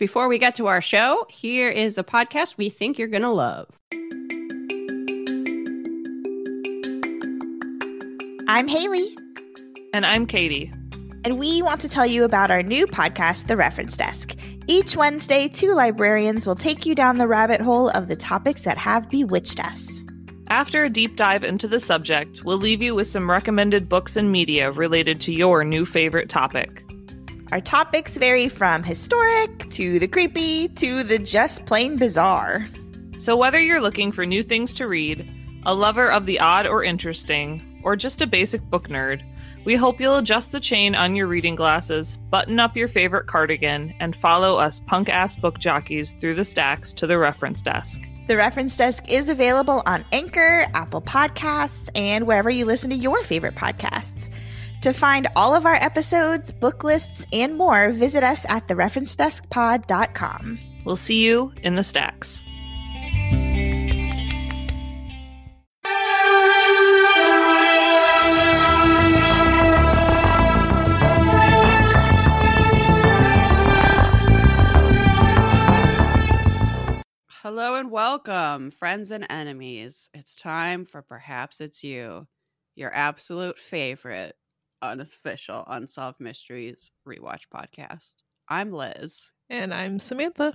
Before we get to our show, here is a podcast we think you're going to love. I'm Haley. And I'm Katie. And we want to tell you about our new podcast, The Reference Desk. Each Wednesday, two librarians will take you down the rabbit hole of the topics that have bewitched us. After a deep dive into the subject, we'll leave you with some recommended books and media related to your new favorite topic. Our topics vary from historic to the creepy to the just plain bizarre. So, whether you're looking for new things to read, a lover of the odd or interesting, or just a basic book nerd, we hope you'll adjust the chain on your reading glasses, button up your favorite cardigan, and follow us punk ass book jockeys through the stacks to the reference desk. The reference desk is available on Anchor, Apple Podcasts, and wherever you listen to your favorite podcasts. To find all of our episodes, book lists, and more, visit us at thereferencedeskpod.com. We'll see you in the stacks. Hello and welcome, friends and enemies. It's time for Perhaps It's You, your absolute favorite unofficial Unsolved Mysteries rewatch podcast. I'm Liz. And I'm Samantha.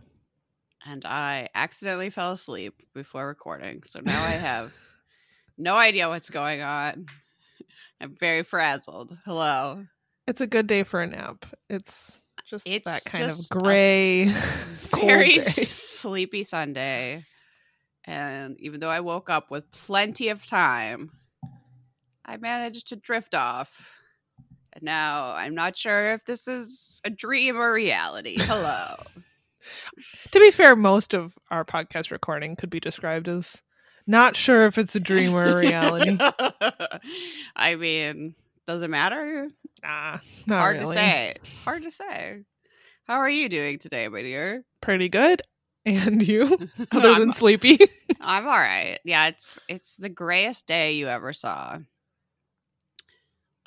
And I accidentally fell asleep before recording. So now I have no idea what's going on. I'm very frazzled. Hello. It's a good day for a nap. It's just It's that kind of gray, very sleepy Sunday. And even though I woke up with plenty of time, I managed to drift off. Now I'm not sure if this is a dream or reality. Hello. To be fair, most of our podcast recording could be described as not sure if it's a dream or a reality. I mean, does it matter? nah, Hard really. to say. Hard to say. How are you doing today, my dear? Pretty good. And you, other than sleepy. I'm all right. Yeah, it's it's the grayest day you ever saw.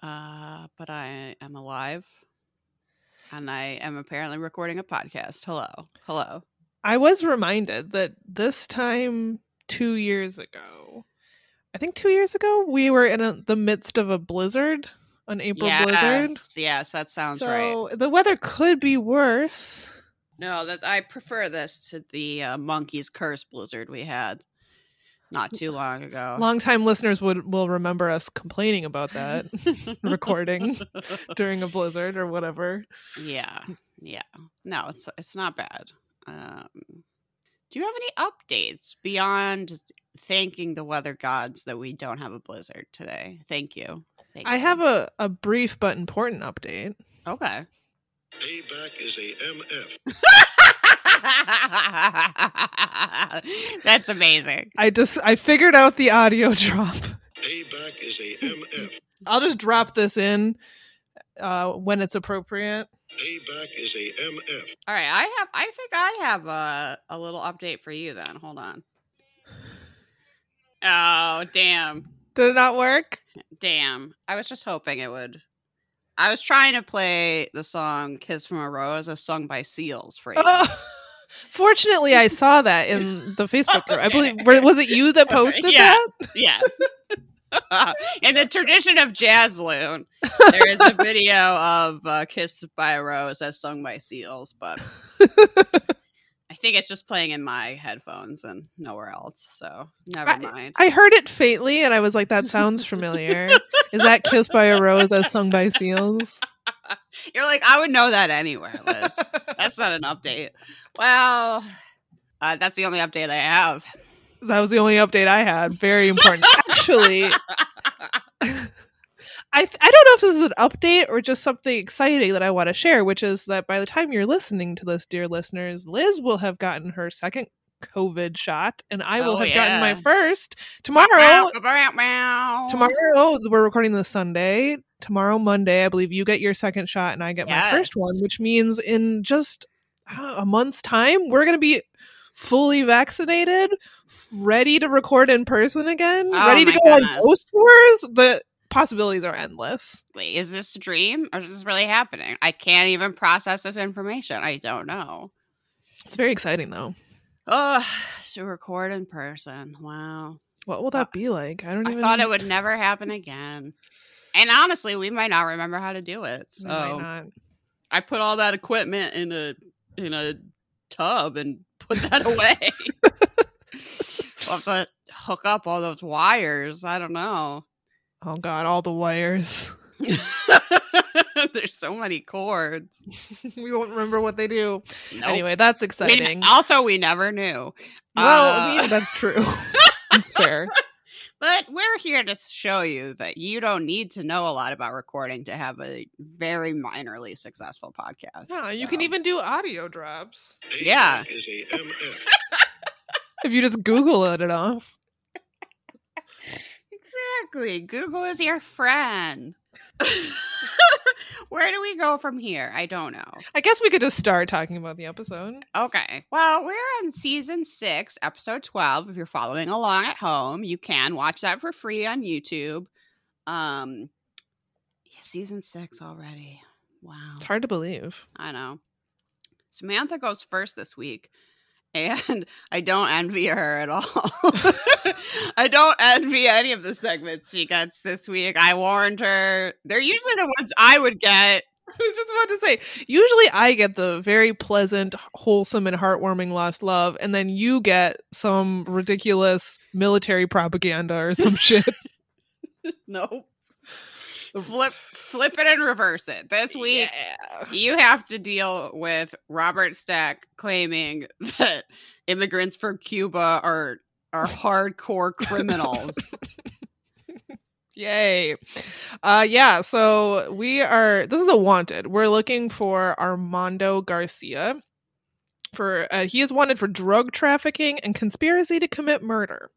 Uh, but I am alive, and I am apparently recording a podcast. Hello, hello. I was reminded that this time two years ago, I think two years ago, we were in a, the midst of a blizzard, an April blizzard. Yes, yes, that sounds right. So the weather could be worse. No, that I prefer this to the uh, monkey's curse blizzard we had not too long ago. Longtime listeners would will remember us complaining about that recording during a blizzard or whatever. Yeah, yeah. No, it's it's not bad. Um, do you have any updates beyond thanking the weather gods that we don't have a blizzard today? Thank you. Thank I you. have a, a brief but important update. okay. Payback is a MF. That's amazing. I just I figured out the audio drop. Payback is a MF. I'll just drop this in uh, when it's appropriate. Payback is a MF. All right, I have. I think I have a a little update for you. Then hold on. Oh damn. Did it not work? Damn. I was just hoping it would. I was trying to play the song Kiss from a Rose, as song by Seals for you. Oh, fortunately, I saw that in the Facebook group. I believe was it you that posted Yes. that? yes. In the tradition of Jazz Loon, there is a video of uh, Kiss by a Rose as sung by Seals, but I think it's just playing in my headphones and nowhere else. So never mind. I heard it faintly, and I was like, "That sounds familiar." Is that "Kissed by a Rose" as sung by Seals? You're like, I would know that anywhere, Liz. that's not an update. Well, uh, that's the only update I have. that was the only update I had. Very important. Actually, I I don't know if this is an update or just something exciting that I want to share, which is that by the time you're listening to this, dear listeners, Liz will have gotten her second COVID shot, and I will Oh, have gotten my first tomorrow. Tomorrow. Tomorrow, we're recording this Sunday. Tomorrow, Monday, I believe you get your second shot and I get my first one, which means in just uh, a month's time, we're going to be fully vaccinated, ready to record in person again, Oh ready to go on ghost tours. The possibilities are endless. Wait, is this a dream or is this really happening? I can't even process this information. I don't know. It's very exciting though. Oh, to record in person. Wow. What will that be like? I don't I even thought it would never happen again. And honestly, we might not remember how to do it. So. I put all that equipment in a in a tub and put that away. we'll have to hook up all those wires. I don't know. Oh god, all the wires. There's so many cords. we won't remember what they do. Nope. Anyway, that's We- exciting. also, we never knew. well, Uh, that's true. it's fair. But we're here to show you that you don't need to know a lot about recording to have a very minorly successful podcast. Yeah, you can even do audio drops Payback Yeah. is if you just Google it enough. Exactly. Google is your friend. Where do we go from here? I don't know. I guess we could just start talking about the episode. Okay. Well, we're in season six, episode 12. If you're following along at home, you can watch that for free on YouTube. Um, yeah, season six already. Wow. It's hard to believe. I know. Samantha goes first this week, and I don't envy her at all. I don't envy any of the segments she gets this week. I warned her. They're usually the ones I would get. I was just about to say, usually I get the very pleasant, wholesome, and heartwarming lost love, and then you get some ridiculous military propaganda or some shit. Nope. Flip, flip it and reverse it. This week, Yeah. you have to deal with Robert Stack claiming that immigrants from Cuba are are hardcore criminals. Yay. Uh yeah, so we are this is a wanted. We're looking for Armando Garcia. For uh, he is wanted for drug trafficking and conspiracy to commit murder.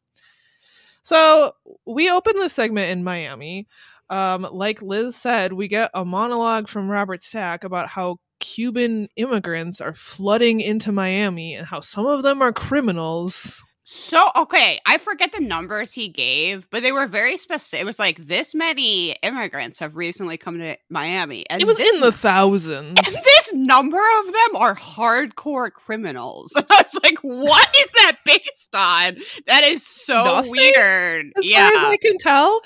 So, we open this segment in Miami. Um like Liz said, we get a monologue from Robert Stack about how Cuban immigrants are flooding into Miami and how some of them are criminals. So okay, I forget the numbers he gave, but they were very specific. It was like this many immigrants have recently come to Miami, and It was this, in the thousands. and this number of them are hardcore criminals. I was like, what is that based on? That is so Nothing? weird. as yeah, far as I can tell.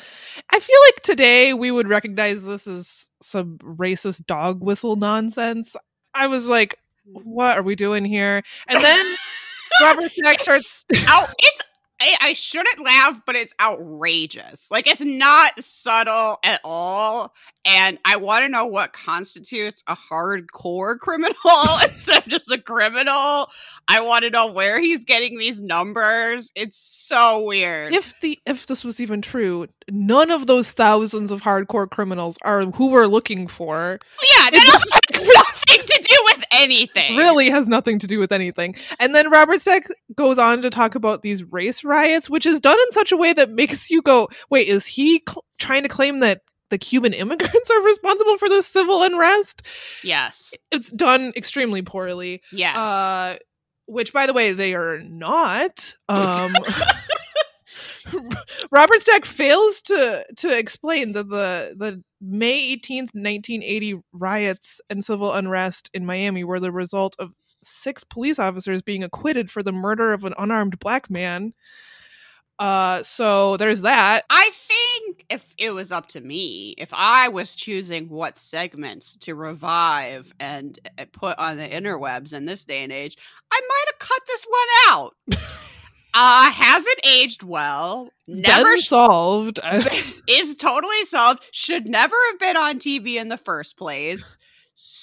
I feel like today we would recognize this as some racist dog whistle nonsense. I was like, hmm. what are we doing here? And then Robert Stack starts out. It's I, I shouldn't laugh, but it's outrageous. Like it's not subtle at all. And I want to know what constitutes a hardcore criminal instead of just a criminal. I want to know where he's getting these numbers. It's so weird. if the if this was even true, none of those thousands of hardcore criminals are who we're looking for. yeah, that has nothing to do with anything. Really has nothing to do with anything. And then Robert Stack goes on to talk about these race riots, which is done in such a way that makes you go, "Wait, is he cl- trying to claim that the Cuban immigrants are responsible for this civil unrest?" Yes. It's done extremely poorly. Yes. Uh, which, by the way, they are not. Um, Robert Stack fails to to explain that the the May eighteenth, nineteen eighty riots and civil unrest in Miami were the result of six police officers being acquitted for the murder of an unarmed black man. Uh, so there's that. I think if it was up to me, if I was choosing what segments to revive and uh, put on the interwebs in this day and age, I might have cut this one out. uh hasn't aged well. Never Been solved. is totally solved. Should never have been on TV in the first place.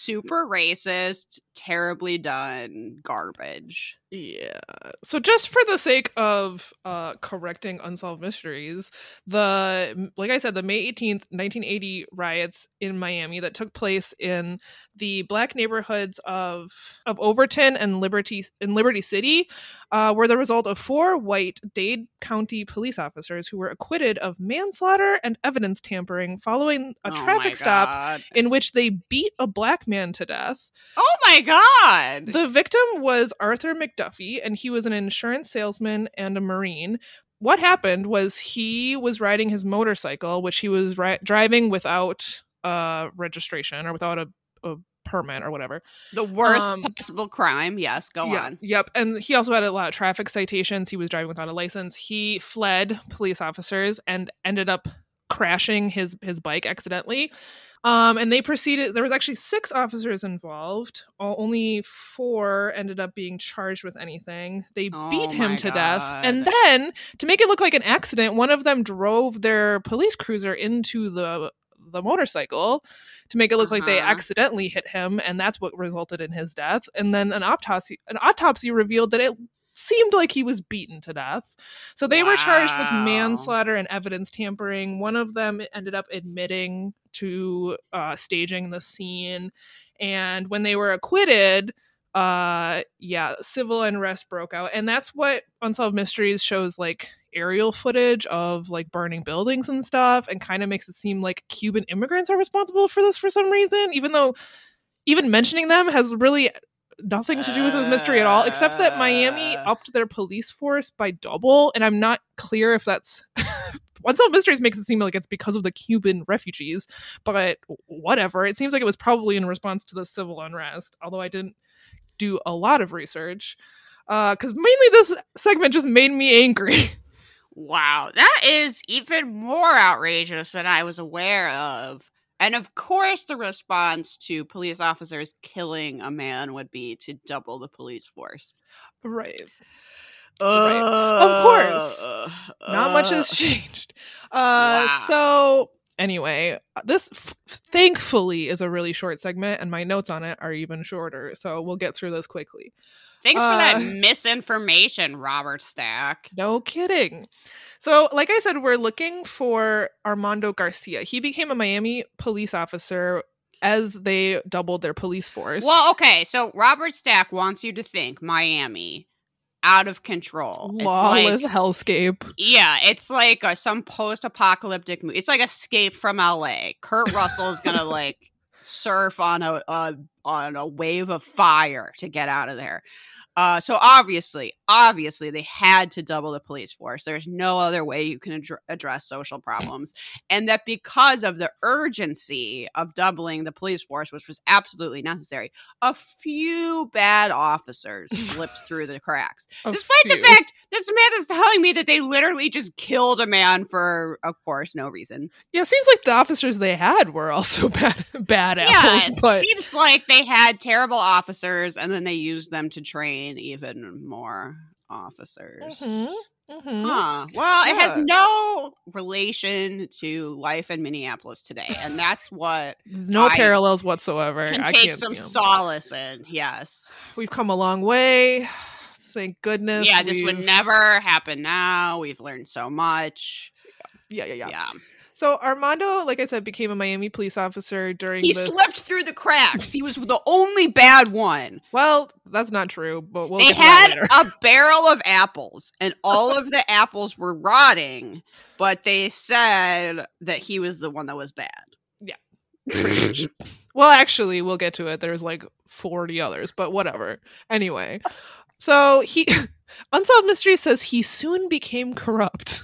Super racist, terribly done, garbage. Yeah. So just for the sake of uh correcting unsolved mysteries, the like I said the May 18th, 1980 riots in Miami that took place in the black neighborhoods of of Overtown and Liberty in Liberty City uh were the result of four white Dade County police officers who were acquitted of manslaughter and evidence tampering following a Oh traffic stop in which they beat a black man to death. Oh my god. The victim was Arthur McDuffie, and he was an insurance salesman and a Marine. What happened was he was riding his motorcycle, which he was ri- driving without uh, registration or without a, a permit or whatever. The worst Um, possible crime. Yes, go yeah, on. Yep. And he also had a lot of traffic citations. He was driving without a license. He fled police officers and ended up crashing his his bike accidentally. Um, and they proceeded. There was actually six officers involved. All, only four ended up being charged with anything. They Oh beat him to death, and then to make it look like an accident, one of them drove their police cruiser into the the motorcycle to make it look like they Uh-huh. accidentally hit him, and that's what resulted in his death. And then an autopsy an autopsy revealed that it seemed like he was beaten to death. So they were charged with manslaughter and evidence tampering. One of them ended up admitting to uh, staging the scene, and when they were acquitted, uh yeah civil unrest broke out and that's what unsolved mysteries shows like aerial footage of like burning buildings and stuff and kind of makes it seem like cuban immigrants are responsible for this for some reason even though even mentioning them has really nothing to do with this mystery at all except that miami Uh. upped their police force by double and i'm not clear if that's unsolved mysteries makes it seem like it's because of the cuban refugees but whatever it seems like it was probably in response to the civil unrest although i didn't do a lot of research because mainly this segment just made me angry Wow, that is even more outrageous than I was aware of. And of course, the response to police officers killing a man would be to double the police force. right of course. Uh, not much uh, has changed uh wow. so anyway uh, this f- thankfully is a really short segment and my notes on it are even shorter so we'll get through this quickly Thanks for that uh, misinformation, Robert Stack. No kidding. So, like I said, we're looking for Armando Garcia. He became a Miami police officer as they doubled their police force. Well, okay, so Robert Stack wants you to think Miami out of control. It's lawless like- hellscape. Yeah, it's like uh, some post-apocalyptic movie. It's like Escape from L.A. Kurt Russell's gonna like surf on a, a on a wave of fire to get out of there. Uh, so obviously, obviously, they had to double the police force. There's no other way you can addr- address social problems, and that because of the urgency of doubling the police force, which was absolutely necessary, a few bad officers slipped through the cracks. A Despite the few. Fact that is telling me that they literally just killed a man for, of course, no reason. Yeah, it seems like the officers they had were also bad bad apples. yeah, it But seems like they had terrible officers and then they used them to train even more officers. Mhm, mhm. Huh. Well, it has no relation to life in Minneapolis today, and that's what no I parallels whatsoever. can take some solace in. Yes. We've come a long way. Thank goodness. yeah, this would never happen now. We've learned so much. Yeah, yeah, yeah. yeah. So Armando, like I said, became a Miami police officer during He this. slipped through the cracks. He was the only bad one. Well, that's not true, but we'll they get to that had a barrel of apples, and all of the apples were rotting, but they said that he was the one that was bad. Yeah. Well, actually, we'll get to it. There's like 40 others, but whatever. Anyway, so he Unsolved Mystery says he soon became corrupt.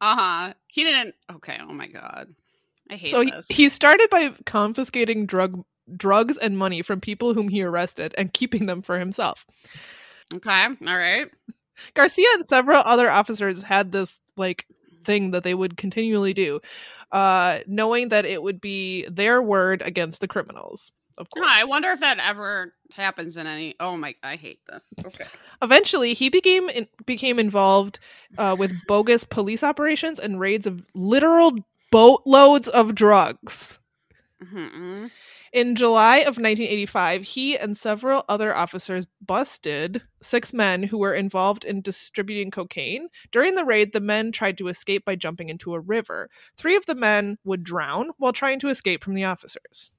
Uh huh. He didn't. Okay. Oh my god. I hate so he, this. he started by confiscating drug drugs and money from people whom he arrested and keeping them for himself. okay. All right. Garcia and several other officers had this like thing that they would continually do, uh, knowing that it would be their word against the criminals. Of Huh, course. I wonder if that ever happens in any. Oh my! I hate this. Okay. Eventually, he became became involved uh, with bogus police operations and raids of literal boatloads of drugs. Mm-hmm. In July of 1985, he and several other officers busted six men who were involved in distributing cocaine. During the raid, the men tried to escape by jumping into a river. Three of the men would drown while trying to escape from the officers.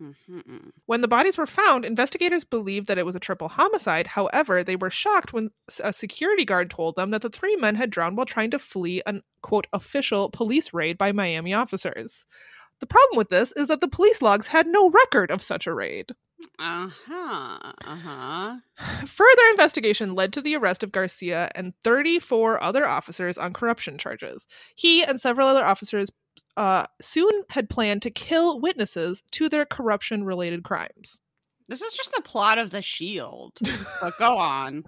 Mm-hmm. When the bodies were found, investigators believed that it was a triple homicide. However, they were shocked when a security guard told them that the three men had drowned while trying to flee an quote official police raid by Miami officers. The problem with this is that the police logs had no record of such a raid. Uh huh. Uh huh. Further investigation led to the arrest of Garcia and 34 other officers on corruption charges. He and several other officers uh, soon had planned to kill witnesses to their corruption related crimes. This is just the plot of The Shield. but go on.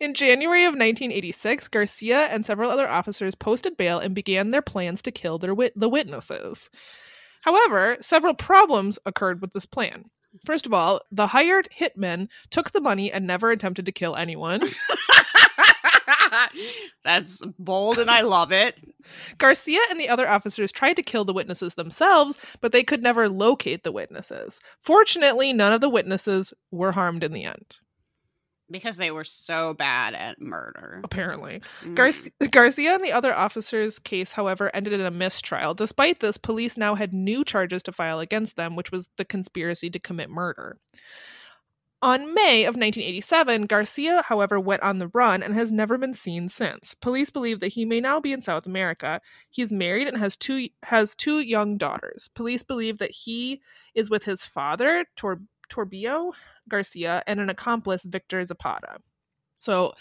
In January of 1986, Garcia and several other officers posted bail and began their plans to kill their wit- the witnesses. However, several problems occurred with this plan. First of all, the hired hitmen took the money and never attempted to kill anyone. That's bold and I love it. Garcia and the other officers tried to kill the witnesses themselves, but they could never locate the witnesses. Fortunately, none of the witnesses were harmed in the end, Because they were so bad at murder. apparently. Mm. Garcia, Garcia and the other officers' case, however, ended in a mistrial. Despite this, police now had new charges to file against them, which was the conspiracy to commit murder. On May of 1987, Garcia, however, went on the run and has never been seen since. Police believe that he may now be in South America. He's married and has two has two young daughters. Police believe that he is with his father, Tor- Garcia, and an accomplice, Victor Zapata. So,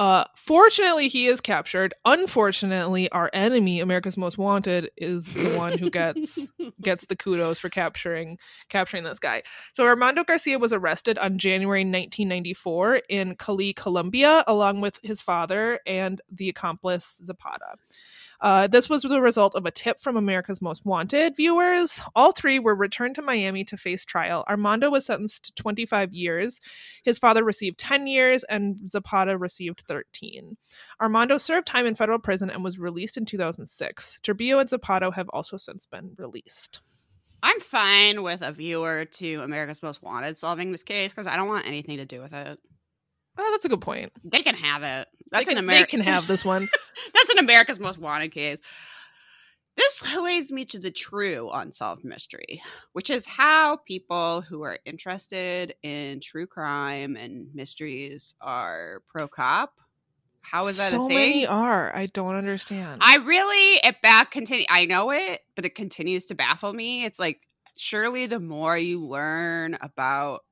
uh, fortunately, he is captured. Unfortunately, our enemy, America's Most Wanted, is the one who gets gets the kudos for capturing capturing this guy. So Armando Garcia was arrested on January 1994 in Cali, Colombia, along with his father and the accomplice Zapata. Uh, this was the result of a tip from America's Most Wanted viewers. All three were returned to Miami to face trial. Armando was sentenced to 25 years. His father received 10 years, and Zapata received 13. Armando served time in federal prison and was released in 2006. Turbillo and Zapata have also since been released. I'm fine with a viewer to America's Most Wanted solving this case because I don't want anything to do with it. Oh, that's a good point. They can have it. That's they an can, American. they can have this one. That's an America's Most Wanted case. This leads me to the true unsolved mystery, which is how people who are interested in true crime and mysteries are pro cop. How is that so a thing? many are. I don't understand. I really it back continue. I know it, but it continues to baffle me. It's like surely the more you learn about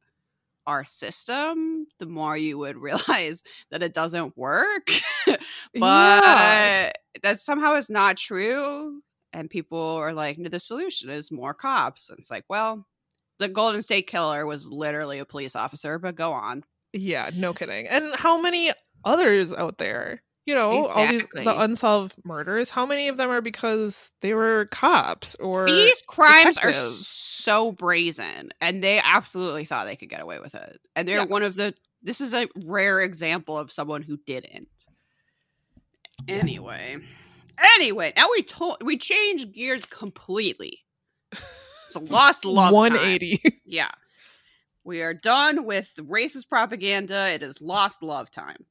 our system, the more you would realize that it doesn't work. but Yeah. that somehow is not true. And people are like, no, the solution is more cops. And it's like, well, the Golden State Killer was literally a police officer, but go on. yeah, no kidding. And how many others out there? You know, all these the unsolved murders. How many of them are because they were cops or These crimes are so brazen, and they absolutely thought they could get away with it. And they're Yeah. one of the. This is a rare example of someone who didn't. Anyway, anyway, now we told we changed gears completely. It's a lost love. time. 180? Yeah. We are done with the racist propaganda. It is lost love time.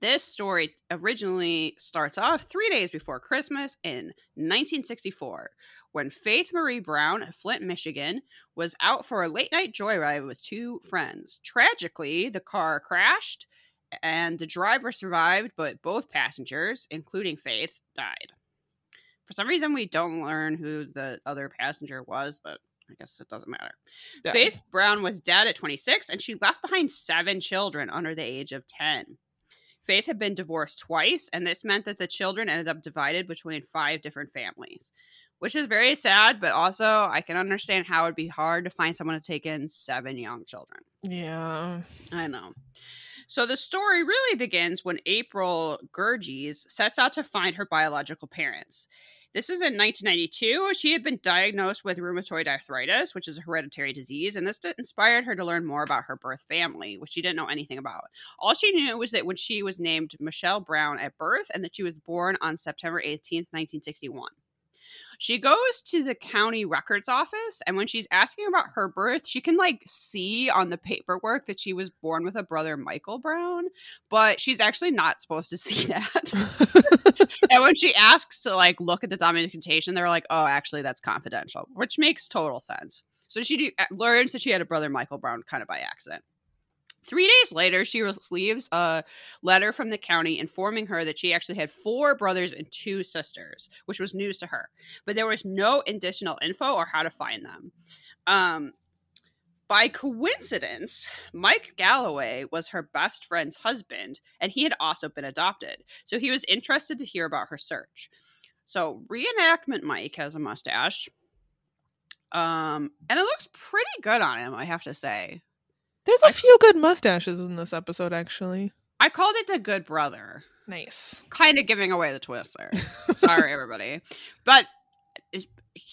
This story originally starts off three days before Christmas in 1964 when Faith Marie Brown of Flint, Michigan, was out for a late night joyride with two friends. Tragically, the car crashed and the driver survived, but both passengers, including Faith, died. For some reason, we don't learn who the other passenger was, but I guess it doesn't matter. Yeah. Faith Brown was dead at 26, and she left behind seven children under the age of 10. Faith had been divorced twice, and this meant that the children ended up divided between five different families, which is very sad, but also I can understand how it'd be hard to find someone to take in seven young children. Yeah. I know. So the story really begins when April Gurges sets out to find her biological parents. This is in 1992. She had been diagnosed with rheumatoid arthritis, which is a hereditary disease, and this inspired her to learn more about her birth family, which she didn't know anything about. All she knew was that when she was named Michelle Brown at birth and that she was born on September 18th, 1961. She goes to the county records office, and when she's asking about her birth, she can like see on the paperwork that she was born with a brother, Michael Brown, but she's actually not supposed to see that. and when she asks to like look at the documentation, they're like, "Oh, actually, that's confidential," which makes total sense. So she do, uh, learns that she had a brother, Michael Brown, kind of by accident. Three days later, she receives a letter from the county informing her that she actually had four brothers and two sisters, which was news to her. But there was no additional info or how to find them. Um, by coincidence, Mike Galloway was her best friend's husband, and he had also been adopted. So he was interested to hear about her search. So reenactment Mike has a mustache. Um, and it looks pretty good on him, I have to say. There's a few good mustaches in this episode, actually. I called it the good brother. Nice. Kind of giving away the twist there. Sorry, everybody. But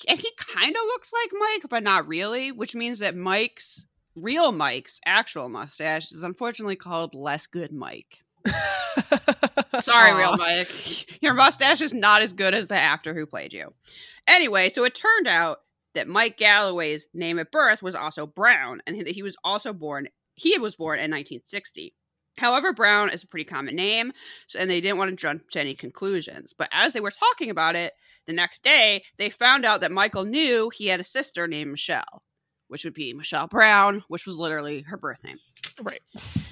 and he kind of looks like Mike, but not really, which means that Mike's real Mike's actual mustache is unfortunately called less good Mike. Sorry, real Mike. Your mustache is not as good as the actor who played you. Anyway, so it turned out that Mike Galloway's name at birth was also Brown, and that he was also born. He was born in 1960. However, Brown is a pretty common name, so, and they didn't want to jump to any conclusions. But as they were talking about it the next day, they found out that Michael knew he had a sister named Michelle, which would be Michelle Brown, which was literally her birth name. Right.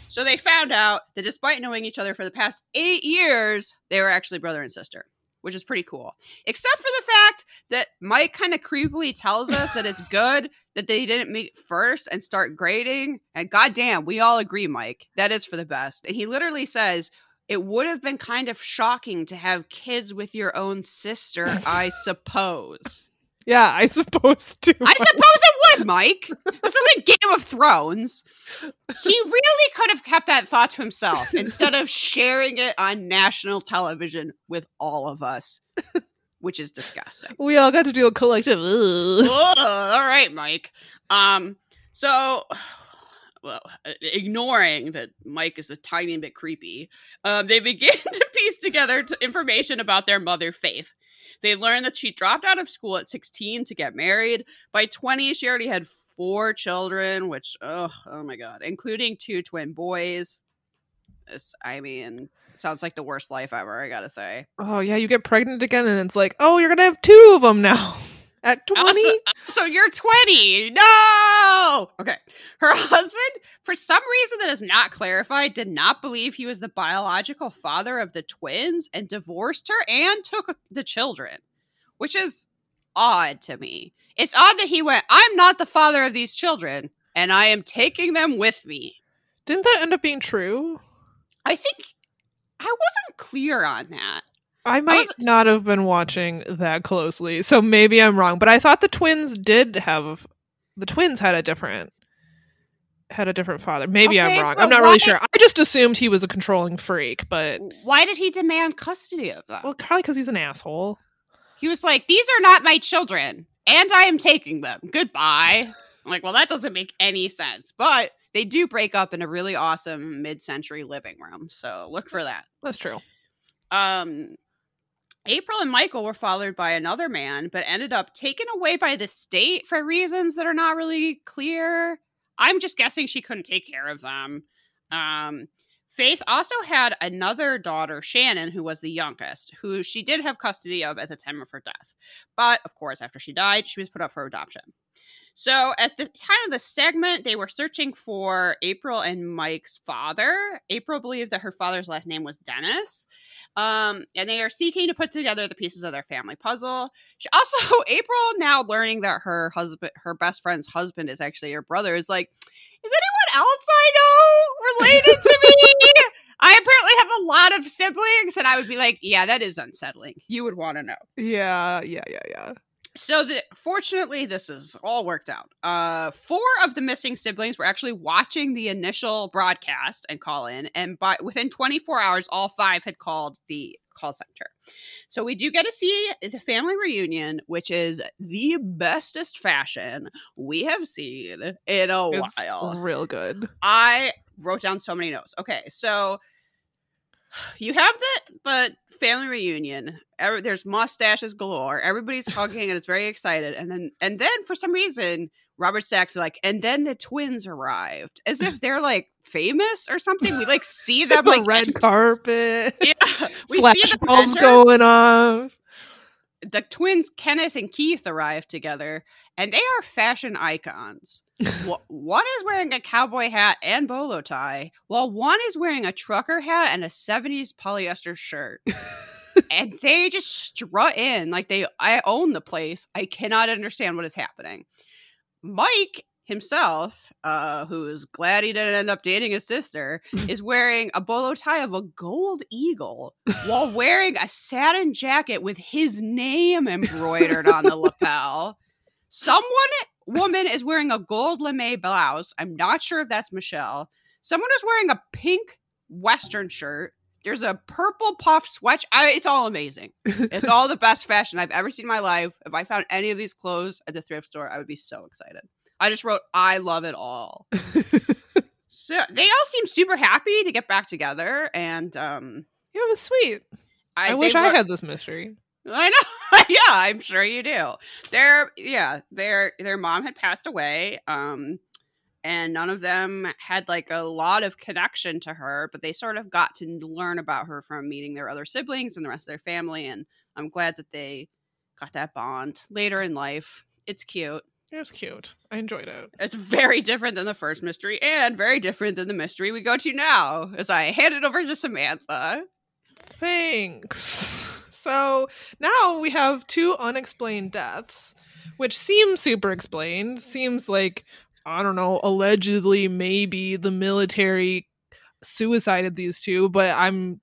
So they found out that despite knowing each other for the past eight years, they were actually brother and sister, which is pretty cool. Except for the fact that Mike kind of creepily tells us that it's good that they didn't meet first and start grading. And goddamn, we all agree, Mike, that is for the best. And he literally says, it would have been kind of shocking to have kids with your own sister, I suppose. Yeah, I suppose too. I suppose it Mike. This isn't Game of Thrones. He really could have kept that thought to himself instead of sharing it on national television with all of us, which is disgusting. we all got to do a collective. "Ugh." Ugh, all right, Mike. Um, so well, uh, ignoring that Mike is a tiny bit creepy, um, they begin to piece together t- information about their mother, Faith. They learned that she dropped out of school at 16 to get married. By 20, she already had four children, which, oh, oh my God, including two twin boys. This, I mean, sounds like the worst life ever, I gotta say. Oh yeah, you get pregnant again, and it's like, oh, you're gonna have two of them now. At twenty, so you're 20. No. Okay. Her husband, for some reason that is not clarified, did not believe he was the biological father of the twins and divorced her and took the children, which is odd to me. It's odd that he went, I'm not the father of these children, and I am taking them with me. didn't that end up being true? I think I wasn't clear on that. I might was- not have been watching that closely, so maybe I'm wrong. But I thought the twins did have the twins had a different had a different father. Maybe Okay, I'm wrong. I'm not really sure. I just assumed he was a controlling freak, but Why did he demand custody of them? well, probably because he's an asshole. He was like, These are not my children, and I am taking them. Goodbye. I'm like, Well, that doesn't make any sense. But they do break up in a really awesome mid century living room. So look for that. That's true. Um, April and Michael were followed by another man, but ended up taken away by the state for reasons that are not really clear. I'm just guessing she couldn't take care of them. Um, Faith also had another daughter, Shannon, who was the youngest, who she did have custody of at the time of her death. But of course, after she died, she was put up for adoption. So at the time of the segment, they were searching for April and Mike's father. April believed that her father's last name was Dennis. Um, and they are seeking to put together the pieces of their family puzzle. She also, April, now learning that her husband, her best friend's husband, is actually her brother, is like, is anyone else I know related to me? I apparently have a lot of siblings, and I would be like, yeah, that is unsettling. You would want to know. Yeah, yeah, yeah, yeah. So the fortunately this is all worked out. Uh four of the missing siblings were actually watching the initial broadcast and call in and by within 24 hours all five had called the call center. So we do get to see the family reunion which is the bestest fashion we have seen in a It's while. real good. I wrote down so many notes. Okay, so you have the the family reunion. Every, there's mustaches galore. Everybody's hugging and it's very excited. And then and then for some reason, Robert Stack's like, and then the twins arrived, as if they're like famous or something. We like see them There's like a red carpet. Yeah, we flash bulbs going off. The twins Kenneth and Keith arrive together, and they are fashion icons. One is wearing a cowboy hat and bolo tie, while one is wearing a trucker hat and a 70s polyester shirt. and they just strut in like they I own the place. I cannot understand what is happening. Mike himself, uh, who is glad he didn't end up dating his sister, is wearing a bolo tie of a gold eagle while wearing a satin jacket with his name embroidered on the lapel. Someone, woman, is wearing a gold lame blouse. I'm not sure if that's Michelle. Someone is wearing a pink Western shirt. There's a purple puff sweat. I, it's all amazing. It's all the best fashion I've ever seen in my life. If I found any of these clothes at the thrift store, I would be so excited. I just wrote, I love it all. so they all seem super happy to get back together. And um, Yeah, it was sweet. I, I, wish I had this mystery. I know. yeah, I'm sure you do. Their yeah, their their mom had passed away. Um and none of them had like a lot of connection to her, but they sort of got to learn about her from meeting their other siblings and the rest of their family and I'm glad that they got that bond later in life. It's cute. It was cute. I enjoyed it. It's very different than the first mystery and very different than the mystery we go to now as I hand it over to Samantha. Thanks. So now we have two unexplained deaths, which seem super explained. Seems like, I don't know, allegedly maybe the military suicided these two, but I'm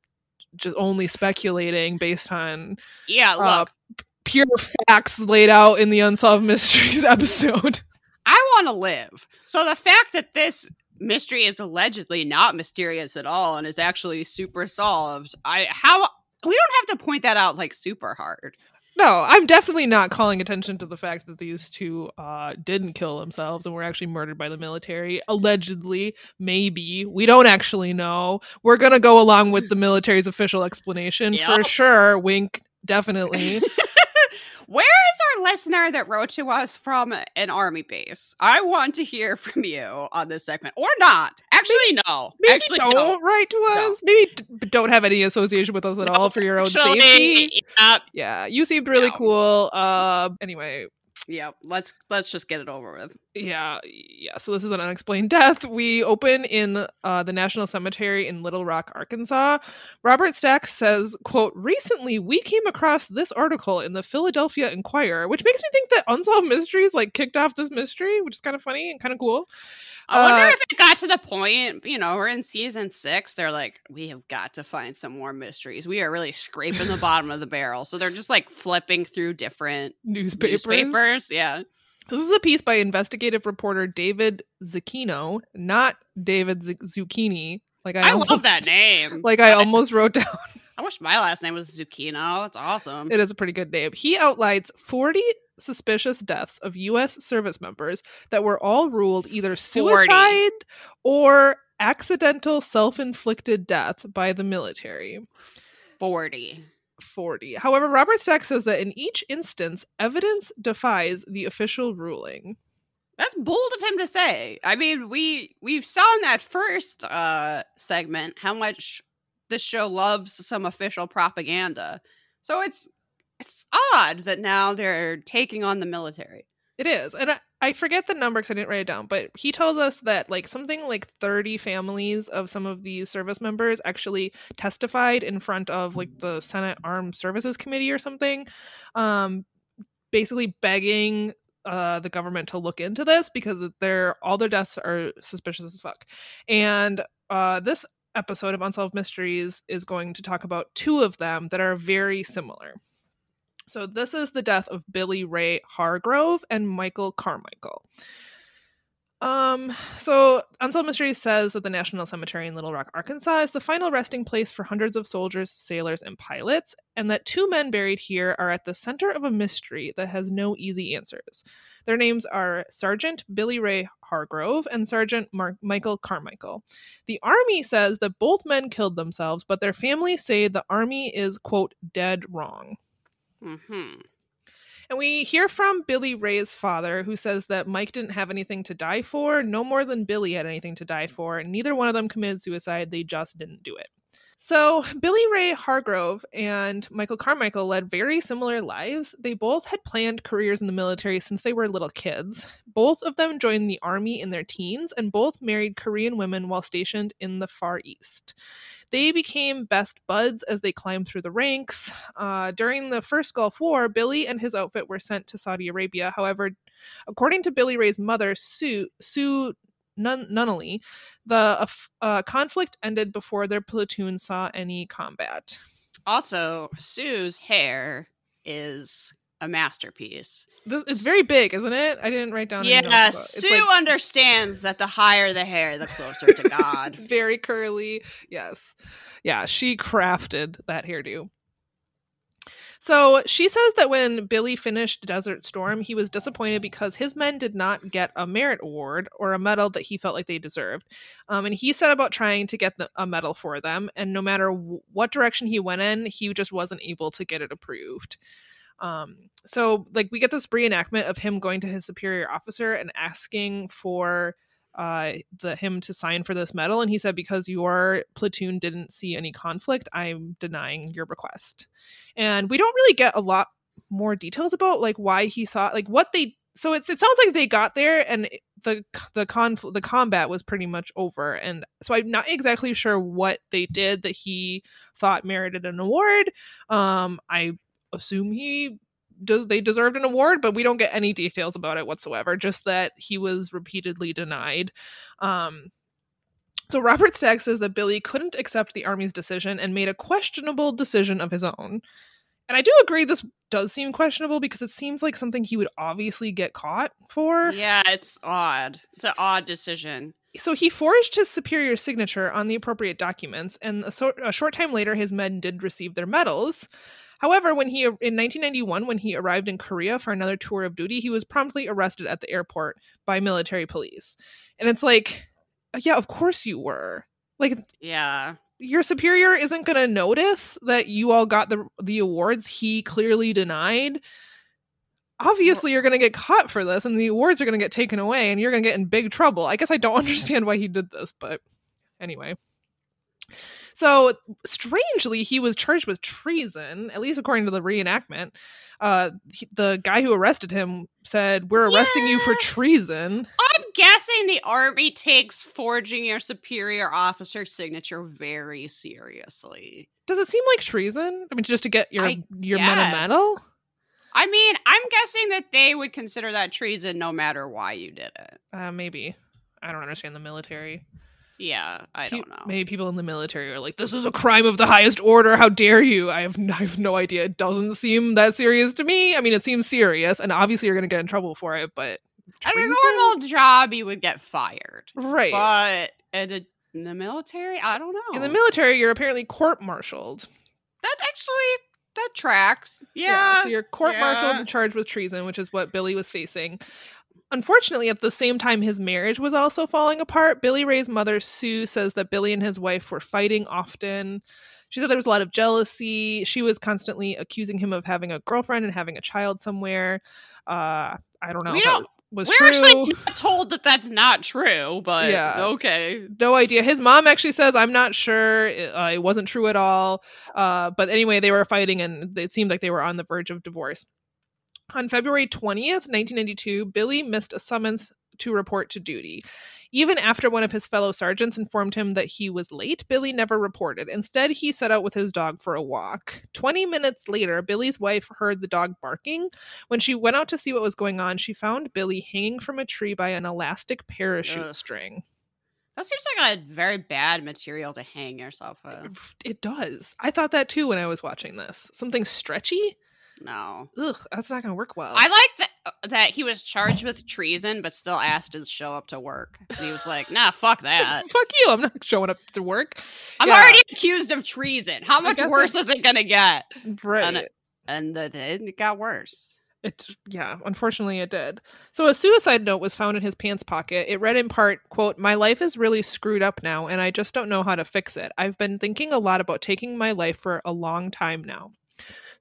just only speculating based on Yeah, look. uh, pure facts laid out in the Unsolved Mysteries episode. I want to live. So the fact that this mystery is allegedly not mysterious at all and is actually super solved, I how we don't have to point that out like super hard. No, I'm definitely not calling attention to the fact that these two uh, didn't kill themselves and were actually murdered by the military. Allegedly, maybe. We don't actually know. We're going to go along with the military's official explanation for sure. Wink, definitely. Where is our listener that wrote to us from an army base? I want to hear from you on this segment or not. Actually, no. Maybe Actually, don't don't. write to No. us. Maybe d- don't have any association with us at No, all for your own Actually, safety. Yep. Yeah, you seemed really No. cool. Uh, anyway, Yep. Let's let's just get it over with. yeah yeah so this is an unexplained death we open in uh, the national cemetery in little rock arkansas robert stack says quote recently we came across this article in the philadelphia inquirer which makes me think that unsolved mysteries like kicked off this mystery which is kind of funny and kind of cool I wonder Uh, if it got to the point, you know, we're in season six. They're like, we have got to find some more mysteries. We are really scraping the bottom of the barrel. So they're just like flipping through different newspapers. newspapers. Yeah. this was a piece by investigative reporter david zucchino not david Z- zucchini like i, I, love that name. like i almost wrote down I wish my last name was Zucchino. It's awesome. It is a pretty good name. He outlines 40 suspicious deaths of U.S. service members that were all ruled either 40. suicide or accidental self inflicted death by the military. 40. 40. However, Robert Stack says that in each instance, evidence defies the official ruling. That's bold of him to say. I mean, we we've saw in that first uh segment how much this show loves some official propaganda. So it's it's odd that now they're taking on the military. It is. And I, I forget the number because I didn't write it down, but he tells us that like something like 30 families of some of these service members actually testified in front of like the Senate Armed Services Committee or something, um, basically begging uh, the government to look into this because their all their deaths are suspicious as fuck. And uh, this episode of Unsolved Mysteries is going to talk about two of them that are very similar. So this is the death of Billy Ray Hargrove and Michael Carmichael. Um, so Unsolved Mysteries says that the National Cemetery in Little Rock, Arkansas is the final resting place for hundreds of soldiers, sailors, and pilots, and that two men buried here are at the center of a mystery that has no easy answers. Their names are Sergeant Billy Ray Hargrove and Sergeant Michael Carmichael. The Army says that both men killed themselves, but their families say the Army is, quote, dead wrong. Mm-hmm. And we hear from Billy Ray's father, who says that Mike didn't have anything to die for, no more than Billy had anything to die for, neither one of them committed suicide, they just didn't do it. So, Billy Ray Hargrove and Michael Carmichael led very similar lives. They both had planned careers in the military since they were little kids. Both of them joined the army in their teens, and both married Korean women while stationed in the Far East. They became best buds as they climbed through the ranks. Uh, during the first Gulf War, Billy and his outfit were sent to Saudi Arabia. However, According to Billy Ray's mother, Sue, Sue Nun- Nunnally, the uh, uh, conflict ended before their platoon saw any combat. Also, Sue's hair is a masterpiece. This, it's very big, isn't it? I didn't write down. Yeah. It's Sue like- understands that the higher the hair, the closer to God. it's very curly. Yes. Yeah, she crafted that hairdo. So she says that when Billy finished Desert Storm, he was disappointed because his men did not get a merit award or a medal that he felt like they deserved. Um, and he set about trying to get the, a medal for them. And no matter w- what direction he went in, he just wasn't able to get it approved. Um, so like we get this reenactment of him going to his superior officer and asking for uh the him to sign for this medal and he said because your platoon didn't see any conflict i'm denying your request. And we don't really get a lot more details about like why he thought like what they so it's it sounds like they got there and the the conflict the combat was pretty much over and so i'm not exactly sure what they did that he thought merited an award. Um i assume he do they deserved an award but we don't get any details about it whatsoever just that he was repeatedly denied um so robert stack says that billy couldn't accept the army's decision and made a questionable decision of his own and i do agree this does seem questionable because it seems like something he would obviously get caught for yeah, it's odd. It's an odd decision. so he forged his superior signature on the appropriate documents, and a, so- a short time later, his men did receive their medals. However, when he in 1991, when he arrived in Korea for another tour of duty, he was promptly arrested at the airport by military police. And it's like, uh, yeah, of course you were. Like Yeah. your superior isn't going to notice that you all got the the awards he clearly denied. Obviously, you're going to get caught for this, and the awards are going to get taken away, and you're going to get in big trouble. I guess I don't understand why he did this, but anyway. So strangely, he was charged with treason, at least according to the reenactment. Uh, he- the guy who arrested him said, "We're arresting you for treason." I'm guessing the army takes forging your superior officer's signature very seriously. Does it seem like treason? I mean, just to get your I your men a medal? I mean, I'm guessing that they would consider that treason no matter why you did it. Uh, maybe. I don't understand the military. Yeah, I don't know. Maybe people in the military are like, "This is a crime of the highest order. How dare you?" I have, n- I have no idea. It doesn't seem that serious to me. I mean, it seems serious, and obviously you're going to get in trouble for it. But At a normal job, you would get fired. right? But at a, in the military, I don't know. in the military, you're apparently court-martialed. that actually that tracks. Yeah. so you're court-martialed yeah. and charged with treason, which is what Billy was facing. Unfortunately, at the same time his marriage was also falling apart, Billy Ray's mother, Sue, says that Billy and his wife were fighting often. She said there was a lot of jealousy. She was constantly accusing him of having a girlfriend and having a child somewhere. Uh, I don't know. We don't- was We're true. actually told that that's not true, but Yeah. okay. no idea. His mom actually says, "I'm not sure. It, uh, it wasn't true at all." Uh, but anyway, they were fighting, and it seemed like they were on the verge of divorce. On February 20th, 1992, Billy missed a summons to report to duty. Even after one of his fellow sergeants informed him that he was late, Billy never reported. Instead, he set out with his dog for a walk. 20 minutes later, Billy's wife heard the dog barking. When she went out to see what was going on, she found Billy hanging from a tree by an elastic parachute Ugh. string. That seems like a very bad material to hang yourself with. It does. I thought that too when I was watching this. Something stretchy? No. Ugh, that's not going to work well. I like that uh, that he was charged with treason, but still asked to show up to work. He was like, "Nah, fuck that. Fuck you. I'm not showing up to work. I'm Yeah. already accused of treason. How much worse is it gonna get?" Uh, right. it- And the, it got worse. It yeah, unfortunately it did. So a suicide note was found in his pants pocket. It read in part, quote, "My life is really screwed up now and I just don't know how to fix it. I've been thinking a lot about taking my life for a long time now."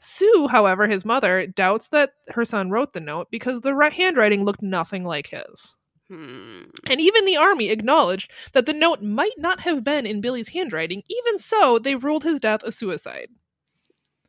Sue, however, his mother, doubts that her son wrote the note because the ri- handwriting looked nothing like his. Hmm. And even the army acknowledged that the note might not have been in Billy's handwriting. Even so, they ruled his death a suicide.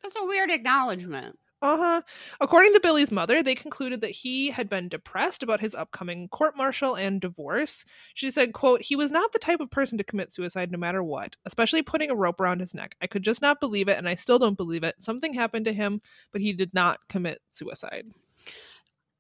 That's a weird acknowledgement. Uh huh. According to Billy's mother, they concluded that he had been depressed about his upcoming court martial and divorce. She said, quote, he was not the type of person to commit suicide no matter what, especially putting a rope around his neck. I could just not believe it, and I still don't believe it. Something happened to him, but he did not commit suicide.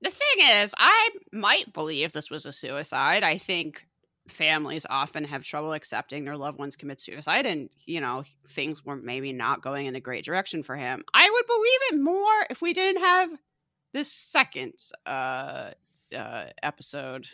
The thing is, I might believe this was a suicide. I think families often have trouble accepting their loved ones commit suicide and you know things were maybe not going in a great direction for him. I would believe it more if we didn't have this second uh uh episode.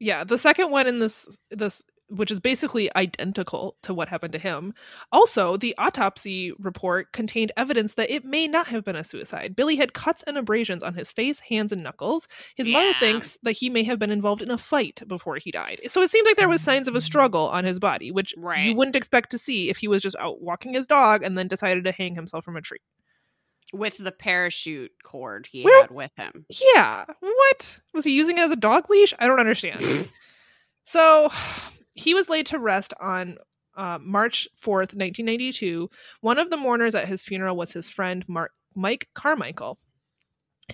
Yeah, the second one in this this which is basically identical to what happened to him. Also, the autopsy report contained evidence that it may not have been a suicide. Billy had cuts and abrasions on his face, hands, and knuckles. His mother thinks that he may have been involved in a fight before he died. So it seems like there was mm-hmm. signs of a struggle on his body, which you wouldn't expect to see if he was just out walking his dog and then decided to hang himself from a tree. with the parachute cord he Where- had with him Yeah. What? Was he using it as a dog leash? I don't understand. so he was laid to rest on uh, March 4th, 1992. One of the mourners at his funeral was his friend Mark, Mike Carmichael.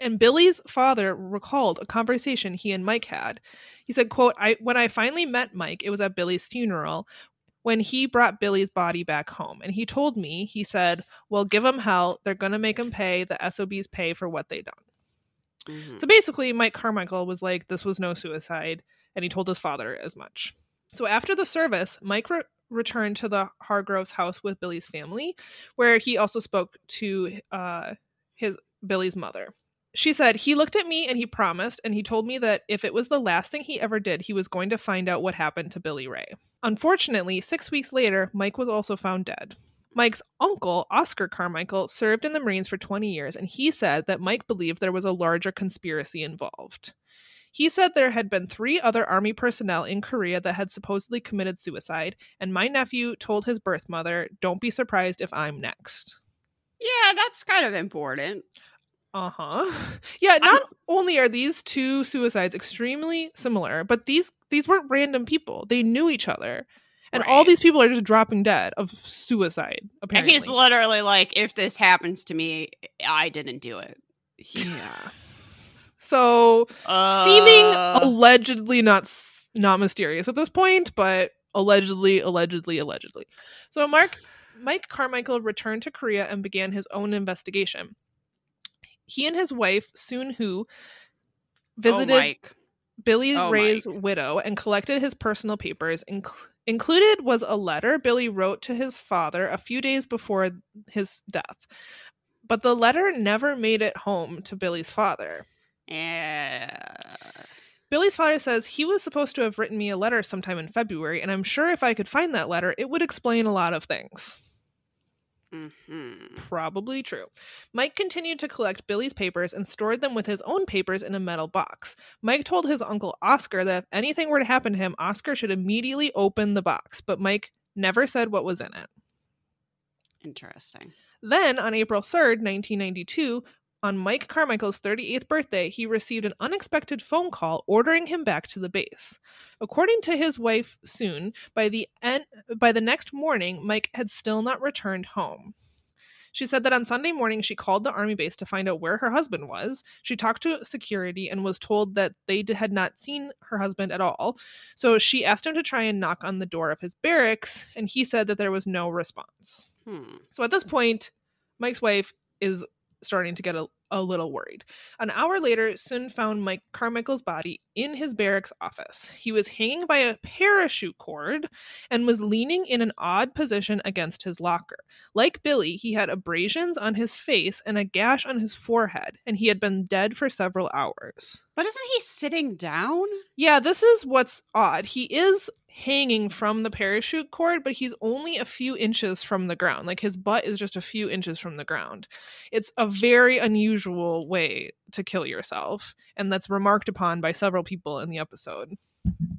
And Billy's father recalled a conversation he and Mike had. He said, quote, I when I finally met Mike, it was at Billy's funeral when he brought Billy's body back home. And he told me, he said, Well, give him hell. They're gonna make him pay. The SOBs pay for what they done. Mhm. So basically, Mike Carmichael was like, this was no suicide, and he told his father as much. So after the service, Mike re- returned to the Hargroves house with Billy's family, where he also spoke to uh, his Billy's mother. She said, He looked at me and he promised, and he told me that if it was the last thing he ever did, he was going to find out what happened to Billy Ray. Unfortunately, six weeks later, Mike was also found dead. Mike's uncle, Oscar Carmichael, served in the Marines for 20 years, and he said that Mike believed there was a larger conspiracy involved. He said there had been three other Army personnel in Korea that had supposedly committed suicide, and my nephew told his birth mother, Don't be surprised if I'm next. yeah that's kind of important Uh huh. Yeah, not only are these two suicides extremely similar, but these these weren't random people. They knew each other. And all these people are just dropping dead of suicide, and apparently. he's literally like if this happens to me i didn't do it yeah. So uh, seeming allegedly not not mysterious at this point, but allegedly, allegedly, allegedly. So Mark Mike Carmichael returned to Korea and began his own investigation. He and his wife Soon Hoo visited oh, Billy Oh, Ray's Mike. widow and collected his personal papers. Inc- included was a letter Billy wrote to his father a few days before his death. But the letter never made it home to Billy's father. Yeah Billy's father says he was supposed to have written me a letter sometime in February, and I'm sure if I could find that letter, it would explain a lot of things. Mm-hmm. Probably true. Mike continued to collect Billy's papers and stored them with his own papers in a metal box. Mike told his uncle Oscar that if anything were to happen to him, Oscar should immediately open the box, but Mike never said what was in it. interesting Then, on April 3rd, 1992, on Mike Carmichael's 38th birthday, he received an unexpected phone call ordering him back to the base. According to his wife, Soon, by the en- by the next morning, Mike had still not returned home. She said that on Sunday morning she called the army base to find out where her husband was. She talked to security and was told that they d- had not seen her husband at all. So she asked him to try and knock on the door of his barracks, and he said that there was no response. hmm. So at this point, Mike's wife is starting to get a, a little worried. An hour later, Sun found Mike Carmichael's body in his barracks office. He was hanging by a parachute cord and was leaning in an odd position against his locker. Like Billy, he had abrasions on his face and a gash on his forehead, and he had been dead for several hours. But isn't he sitting down Yeah, this is what's odd. He is hanging from the parachute cord, but he's only a few inches from the ground. Like his butt is just a few inches from the ground. It's a very unusual way to kill yourself, and that's remarked upon by several people in the episode.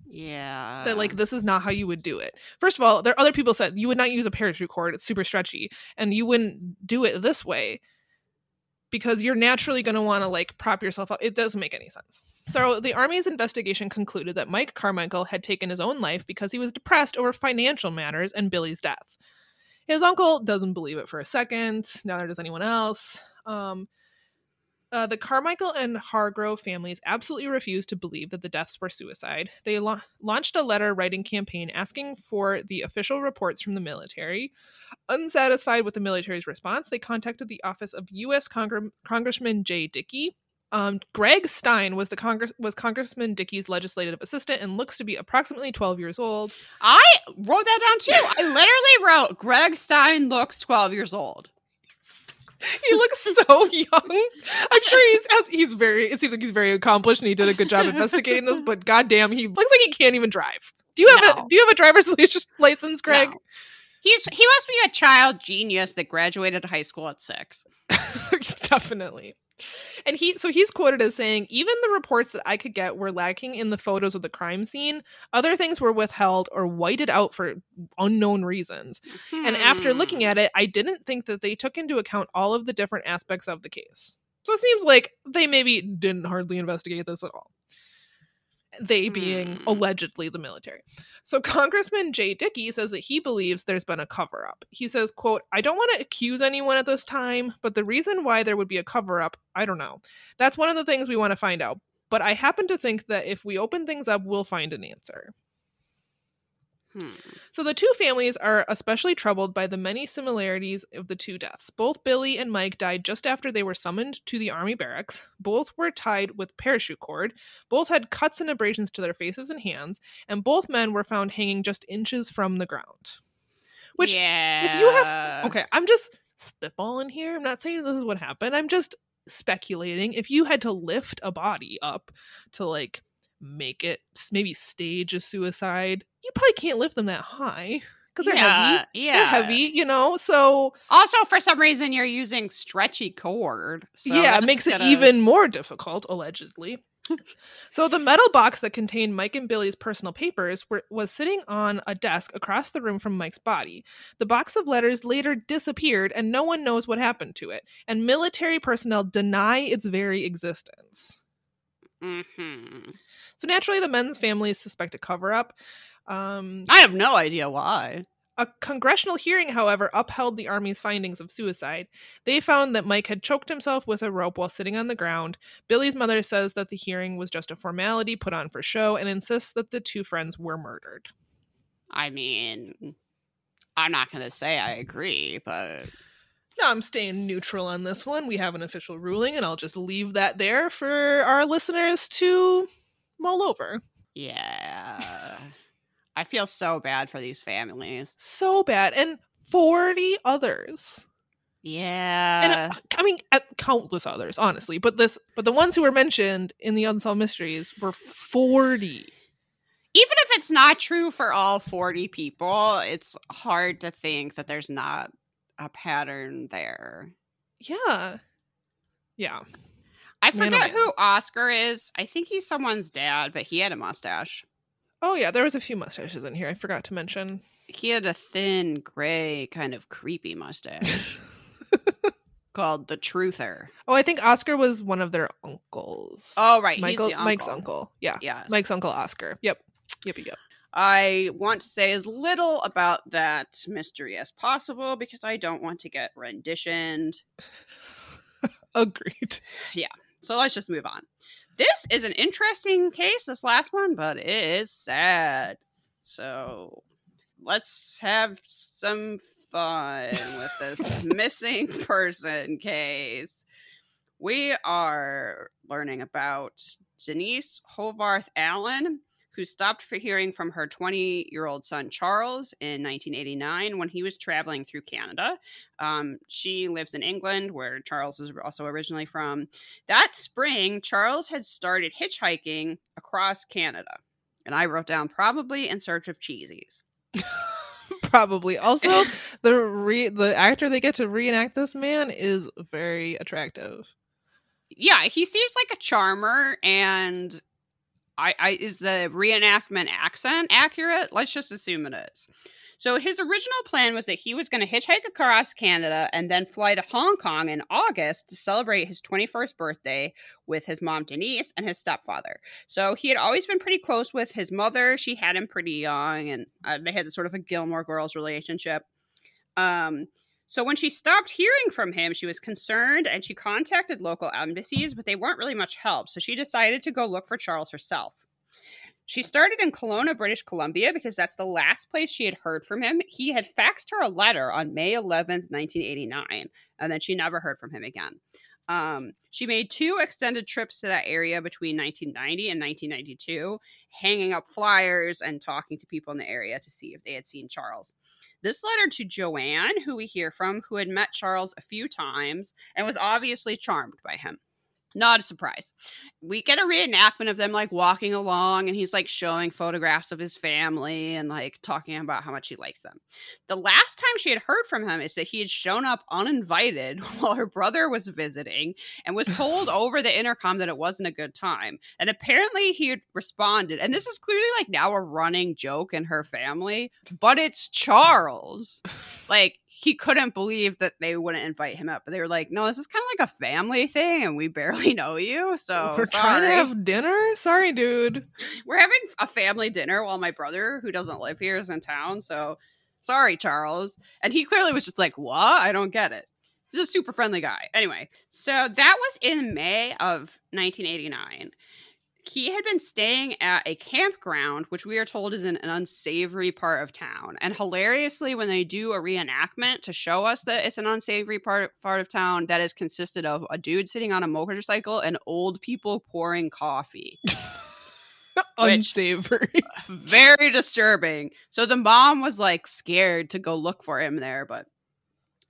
yeah that like this is not how you would do it. First of all, there are other people said you would not use a parachute cord; it's super stretchy, and you wouldn't do it this way because you're naturally going to want to like prop yourself up. It doesn't make any sense. So the army's investigation concluded that Mike Carmichael had taken his own life because he was depressed over financial matters and Billy's death. His uncle doesn't believe it for a second. Neither does anyone else. Um, uh, the Carmichael and Hargrove families absolutely refused to believe that the deaths were suicide. They la- launched a letter writing campaign asking for the official reports from the military. Unsatisfied with the military's response, they contacted the office of U.S. Congr- Congressman Jay Dickey. Um, Greg Stein was the Congress was Congressman Dickey's legislative assistant and looks to be approximately 12 years old. I wrote that down too. I literally wrote Greg Stein looks 12 years old. He looks so young. I'm sure he's has, he's very. It seems like he's very accomplished and he did a good job investigating this. But goddamn, he looks like he can't even drive. Do you have No. a Do you have a driver's license, Greg? No. He's he must be a child genius that graduated high school at six. Definitely. And he so he's quoted as saying, even the reports that I could get were lacking in the photos of the crime scene. Other things were withheld or whited out for unknown reasons. And after looking Hmm. at it, I didn't think that they took into account all of the different aspects of the case. So it seems like they maybe didn't hardly investigate this at all. They being Hmm. allegedly the military. So Congressman Jay Dickey says that he believes there's been a cover up. He says, quote, I don't want to accuse anyone at this time, but the reason why there would be a cover up, I don't know. That's one of the things we want to find out. But I happen to think that if we open things up, we'll find an answer. Hmm. So the two families are especially troubled by the many similarities of the two deaths. Both Billy and Mike died just after they were summoned to the army barracks. Both were tied with parachute cord. Both had cuts and abrasions to their faces and hands, and both men were found hanging just inches from the ground. Which yeah. you have- Okay, I'm just spitballing here. I'm not saying this is what happened. I'm just speculating. If you had to lift a body up to like make it maybe stage a suicide, you probably can't lift them that high because they're yeah, heavy. Yeah. They're heavy, you know. So Also, for some reason, you're using stretchy cord. So yeah, it makes it gonna- even more difficult, allegedly. so the metal box that contained Mike and Billy's personal papers were, was sitting on a desk across the room from Mike's body. The box of letters later disappeared, and no one knows what happened to it. And military personnel deny its very existence. Mhm. So naturally, the men's families suspect a cover up. Um, I have no idea why. A congressional hearing, however, upheld the Army's findings of suicide. They found that Mike had choked himself with a rope while sitting on the ground. Billy's mother says that the hearing was just a formality put on for show and insists that the two friends were murdered. I mean, I'm not going to say I agree, but No, I'm staying neutral on this one. We have an official ruling, and I'll just leave that there for our listeners to mull over. yeah. I feel so bad for these families. So bad. And 40 others. Yeah. and uh, I mean, uh, countless others, honestly. But this, but the ones who were mentioned in the unsolved mysteries were forty. even if it's not true for all 40 people, it's hard to think that there's not a pattern there. Yeah, yeah. I forget who Oscar is. I think he's someone's dad, but he had a mustache. Oh yeah, there was a few mustaches in here. I forgot to mention. He had a thin, gray, kind of creepy mustache called the Truther. Oh, I think Oscar was one of their uncles. Oh, right. Michael, he's the Mike's uncle. Yeah, Yes. Mike's uncle Oscar. Yep, yep, yep. I want to say as little about that mystery as possible because I don't want to get renditioned. Agreed. So let's just move on. This is an interesting case, this last one, but it is sad. So let's have some fun with this missing person case. We are learning about Denise Horvath Allen, who stopped for hearing from her 20 year old son Charles in 1989 when he was traveling through Canada. Um, she lives in England, where Charles is also originally from. That spring, Charles had started hitchhiking across Canada. And I wrote down probably in search of cheesies. Probably. Also, the re- the actor they get to reenact this man is very attractive. Yeah, he seems like a charmer and I, I is the reenactment accent accurate? Let's just assume it is. So his original plan was that he was going to hitchhike across Canada and then fly to Hong Kong in August to celebrate his 21st birthday with his mom Denise and his stepfather. So he had always been pretty close with his mother. She had him pretty young and uh, they had sort of a Gilmore Girls relationship. Um so when she stopped hearing from him, she was concerned and she contacted local embassies, but they weren't really much help. So she decided to go look for Charles herself. She started in Kelowna, British Columbia, because that's the last place she had heard from him. He had faxed her a letter on May 11th, 1989, and then she never heard from him again. Um, she made two extended trips to that area between 1990 and 1992, hanging up flyers and talking to people in the area to see if they had seen Charles. This letter to Joanne, who we hear from, who had met Charles a few times and was obviously charmed by him. Not a surprise. We get a reenactment of them like walking along and he's like showing photographs of his family and like talking about how much he likes them. The last time she had heard from him is that he had shown up uninvited while her brother was visiting and was told over the intercom that it wasn't a good time. And apparently he had responded. And this is clearly like now a running joke in her family, but it's Charles. Like he couldn't believe that they wouldn't invite him up. But they were like, no, this is kind of like a family thing and we barely know you. So We're trying to have dinner? Sorry, dude. We're having a family dinner while my brother, who doesn't live here, is in town. So sorry, Charles. And he clearly was just like, what? I don't get it. He's a super friendly guy. Anyway, so that was in May of 1989. He had been staying at a campground, which we are told is in an unsavory part of town. And hilariously, when they do a reenactment to show us that it's an unsavory part part of town, that is consisted of a dude sitting on a motorcycle and old people pouring coffee. Which- Unsavory. Uh, very disturbing. So the mom was like scared to go look for him there, but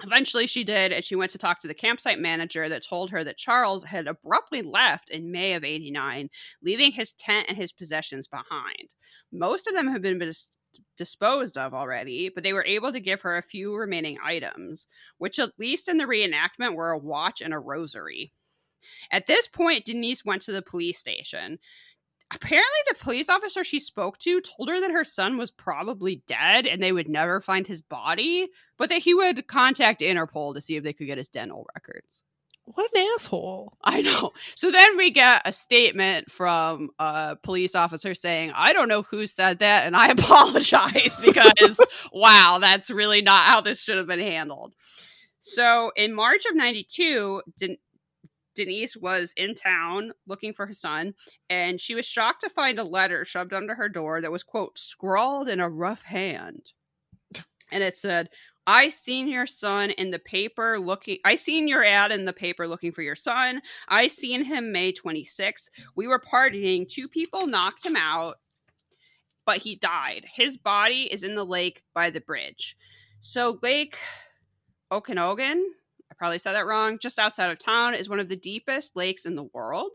eventually she did, and she went to talk to the campsite manager that told her that Charles had abruptly left in May of 89, leaving his tent and his possessions behind. Most of them have been dis- disposed of already, but they were able to give her a few remaining items, which, at least in the reenactment, were a watch and a rosary. At this point, Denise went to the police station apparently the police officer she spoke to told her that her son was probably dead and they would never find his body but that he would contact interpol to see if they could get his dental records. What an asshole. i know. So then we get a statement from a police officer saying i don't know who said that and i apologize because wow that's really not how this should have been handled. So in march of 92 Den- denise was in town looking for her son and she was shocked to find a letter shoved under her door that was quote scrawled in a rough hand. And it said i seen your son in the paper looking i seen your ad in the paper looking for your son. I seen him may 26th we were partying. Two people knocked him out but he died. His body is in the lake by the bridge. So lake okanagan i probably said that wrong just outside of town is one of the deepest lakes in the world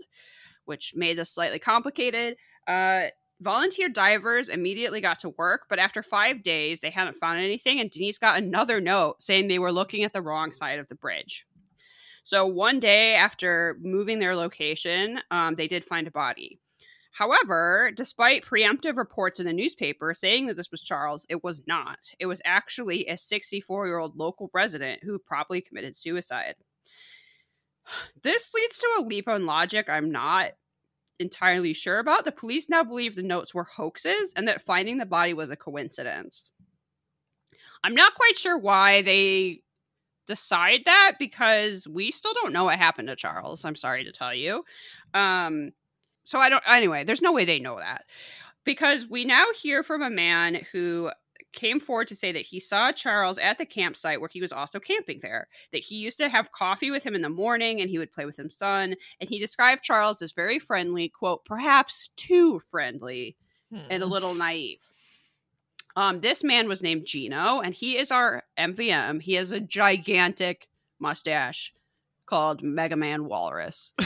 which made this slightly complicated. Uh, volunteer divers immediately got to work, but after five days, they hadn't found anything, and Denise got another note saying they were looking at the wrong side of the bridge. So one day after moving their location, um, they did find a body. However, despite preemptive reports in the newspaper saying that this was Charles, it was not. It was actually a 64 year old local resident who probably committed suicide. This leads to a leap in logic I'm not entirely sure about. The police now believe the notes were hoaxes and that finding the body was a coincidence. I'm not quite sure why they decide that because we still don't know what happened to Charles. I'm sorry to tell you. Um, so I don't, anyway, there's no way they know that because we now hear from a man who came forward to say that he saw Charles at the campsite where he was also camping there, that he used to have coffee with him in the morning and he would play with his son. And he described Charles as very friendly, quote, perhaps too friendly and a little naive. Um, this man was named Gino, and he is our MVM. He has a gigantic mustache called Mega Man Walrus.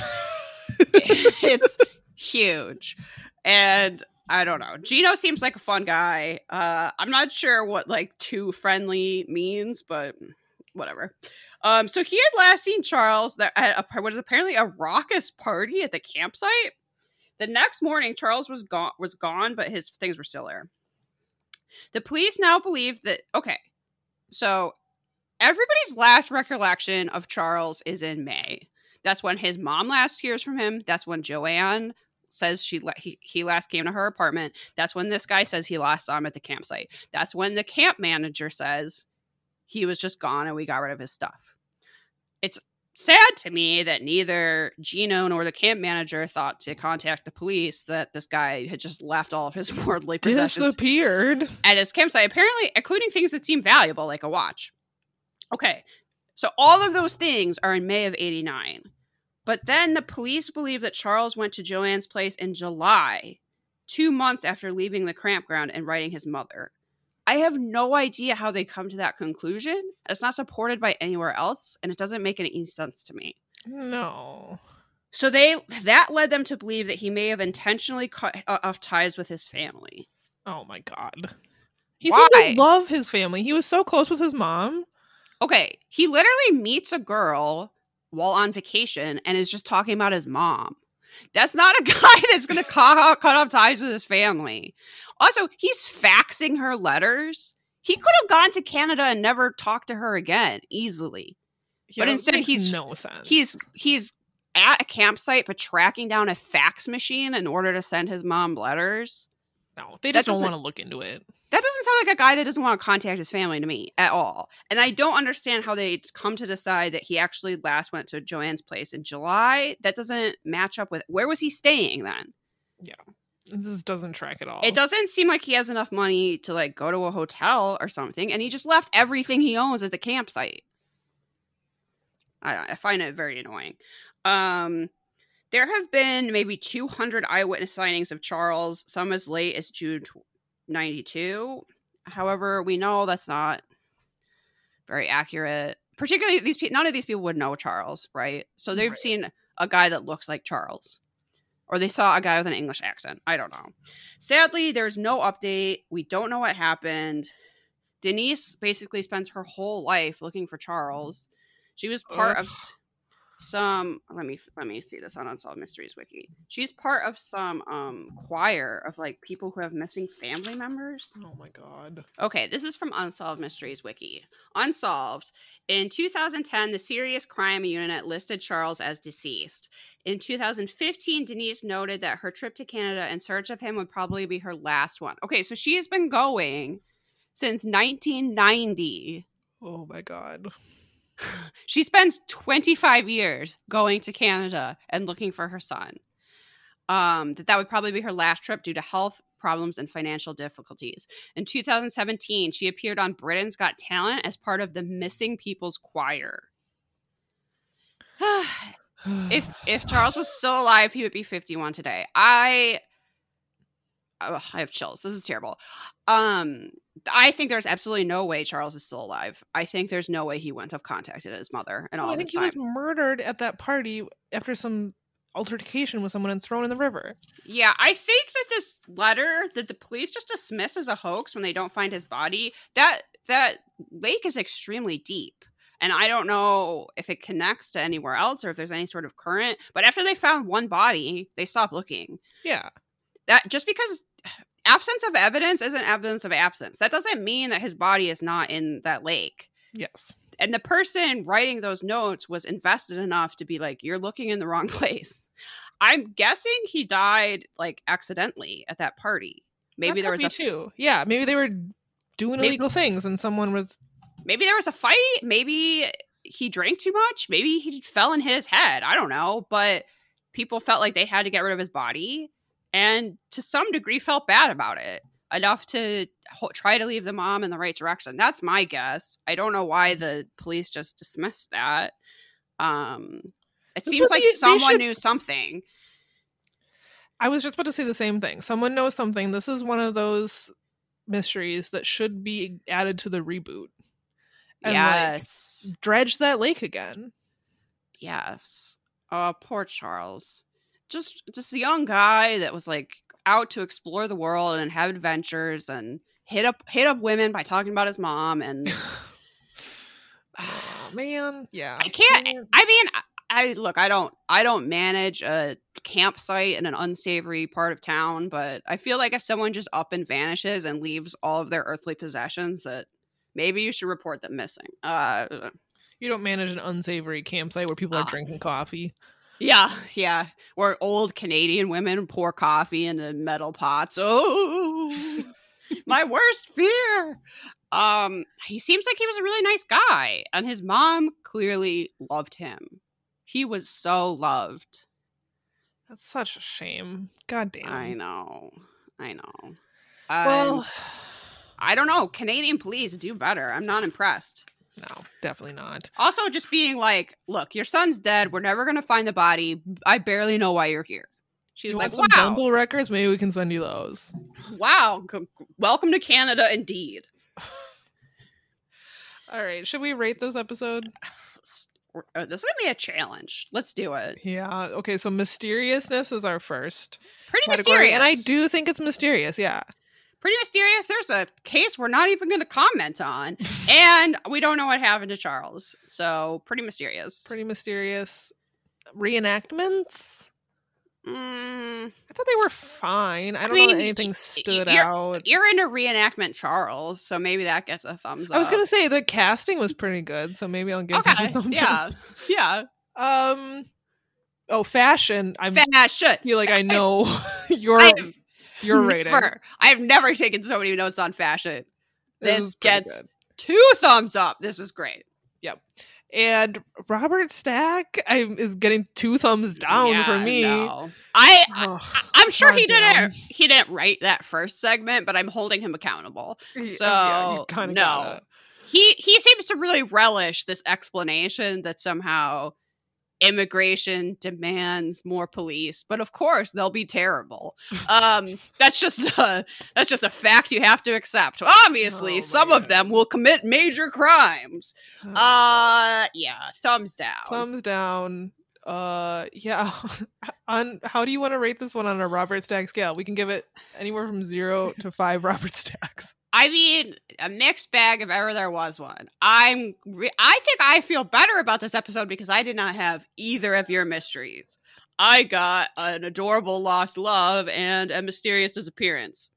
it's huge. And I don't know. Gino seems like a fun guy. Uh, I'm not sure what like too friendly means, but whatever. Um, so he had last seen Charles that at a, was apparently a raucous party at the campsite. The next morning, Charles was gone. Was gone, but his things were still there. The police now believe that okay, so everybody's last recollection of Charles is in May. That's when his mom last hears from him. That's when Joanne says she he, he last came to her apartment. That's when this guy says he last saw him at the campsite. That's when the camp manager says he was just gone and we got rid of his stuff. It's sad to me that neither Gino nor the camp manager thought to contact the police that this guy had just left all of his worldly possessions Disappeared. at his campsite, apparently, including things that seem valuable, like a watch. Okay, so all of those things are in May of 89. But then the police believe that Charles went to Joanne's place in July, two months after leaving the campground and writing his mother. I have no idea how they come to that conclusion. It's not supported by anywhere else, and it doesn't make any sense to me. No. So they that led them to believe that he may have intentionally cut uh, off ties with his family. Oh my god. He Why? seemed to love his family. He was so close with his mom. Okay, he literally meets a girl while on vacation and is just talking about his mom. That's not a guy that's going to cut, cut off ties with his family. Also, he's faxing her letters. He could have gone to Canada and never talked to her again easily. Yeah, But instead he's- no sense. He's he's at a campsite but tracking down a fax machine in order to send his mom letters. No, they just don't want to look into it. That doesn't sound like a guy that doesn't want to contact his family to me at all. And I don't understand how they come to decide that he actually last went to Joanne's place in July. That doesn't match up with where was he staying then? Yeah. This doesn't track at all. It doesn't seem like he has enough money to like go to a hotel or something, and he just left everything he owns at the campsite. I don't, I find it very annoying. Um, there have been maybe 200 eyewitness sightings of Charles, some as late as June 92. However, we know that's not very accurate. Particularly, these people, none of these people would know Charles, right? So they've Right. seen a guy that looks like Charles, or they saw a guy with an English accent. I don't know. Sadly, there's no update. We don't know what happened. Denise basically spends her whole life looking for Charles. She was part Ugh. of some let me let me see this on Unsolved Mysteries wiki. She's part of some um choir of like people who have missing family members. Oh my god. Okay, this is from Unsolved Mysteries Wiki. Unsolved. In 2010, the Serious Crime Unit listed Charles as deceased. In 2015, Denise noted that her trip to Canada in search of him would probably be her last one. Okay, so she has been going since 1990. Oh my god. She spends 25 years going to Canada and looking for her son. Um, that that would probably be her last trip due to health problems and financial difficulties. In 2017, she appeared on Britain's Got Talent as part of the Missing People's Choir. if if Charles was still alive, he would be 51 today. I Ugh, I have chills. This is terrible. Um, I think there's absolutely no way Charles is still alive. I think there's no way he wouldn't have contacted his mother and all Oh, I think he was murdered at that party after some altercation with someone and thrown in the river. Yeah, I think that this letter that the police just dismiss as a hoax when they don't find his body, that that lake is extremely deep. And I don't know if it connects to anywhere else or if there's any sort of current. But after they found one body, they stopped looking. Yeah. That just because absence of evidence isn't evidence of absence. That doesn't mean that his body is not in that lake. Yes. And the person writing those notes was invested enough to be like, you're looking in the wrong place. I'm guessing he died like accidentally at that party. Maybe That there was a too. Yeah, maybe they were doing Maybe- illegal things and someone was maybe there was a fight. Maybe he drank too much. Maybe he fell and hit his head. I don't know. But people felt like they had to get rid of his body, and to some degree felt bad about it enough to ho- try to leave the mom in the right direction. That's my guess. I don't know why the police just dismissed that. Um, it This seems like they someone should- knew something. I was just about to say the same thing. Someone knows something. This is one of those mysteries that should be added to the reboot. And, like, yes. Dredge that lake again. Yes. Oh, poor Charles. Just just a young guy that was like out to explore the world and have adventures and hit up hit up women by talking about his mom and Oh man, yeah. I can't Man. I mean I, I look, I don't I don't manage a campsite in an unsavory part of town, but I feel like if someone just up and vanishes and leaves all of their earthly possessions that maybe you should report them missing. Uh You don't manage an unsavory campsite where people are Ah. drinking coffee. Yeah, yeah. Where old Canadian women pour coffee into metal pots. Oh, my worst fear. Um, he seems like he was a really nice guy, and his mom clearly loved him. He was so loved. That's such a shame. God damn. I know. I know. Well, And I don't know. Canadian police do better. I'm not impressed. No, definitely not. Also, just being like, look, your son's dead. We're never going to find the body. I barely know why you're here. She was You like, wow, Bumble records? Maybe we can send you those. wow, c- welcome to Canada indeed. All right, should we rate this episode? Uh, This is going to be a challenge. Let's do it. Yeah. Okay, so mysteriousness is our first Pretty category, mysterious. and I do think it's mysterious. Yeah. Pretty mysterious. There's a case we're not even going to comment on. and we don't know what happened to Charles. So, pretty mysterious. Pretty mysterious. Reenactments. Mm, I thought they were fine. I don't mean, know that anything stood you're- out. you're into reenactment Charles, so maybe that gets a thumbs up. I was gonna say the casting was pretty good, so maybe I'll give okay, it a thumbs up. yeah, yeah. Um. Oh, fashion. I'm Fashion. feel like I know your I've your rating. never, I've never taken so many notes on fashion. This This gets good. two thumbs up. This is great. Yep. And Robert Stack I, is getting two thumbs down for me. no. I, I Ugh, I'm sure he damn. didn't. He didn't write that first segment, but I'm holding him accountable. So uh, yeah, you no, he he seems to really relish this explanation that somehow immigration demands more police but of course they'll be terrible um that's just a that's just a fact you have to accept obviously Oh some of them will commit major crimes uh yeah thumbs down thumbs down. Uh, yeah. on how do you want to rate this one on a Robert Stack scale? We can give it anywhere from zero to five Robert Stacks. I mean, a mixed bag if ever there was one. I'm, re- I think I feel better about this episode because I did not have either of your mysteries. I got an adorable lost love and a mysterious disappearance.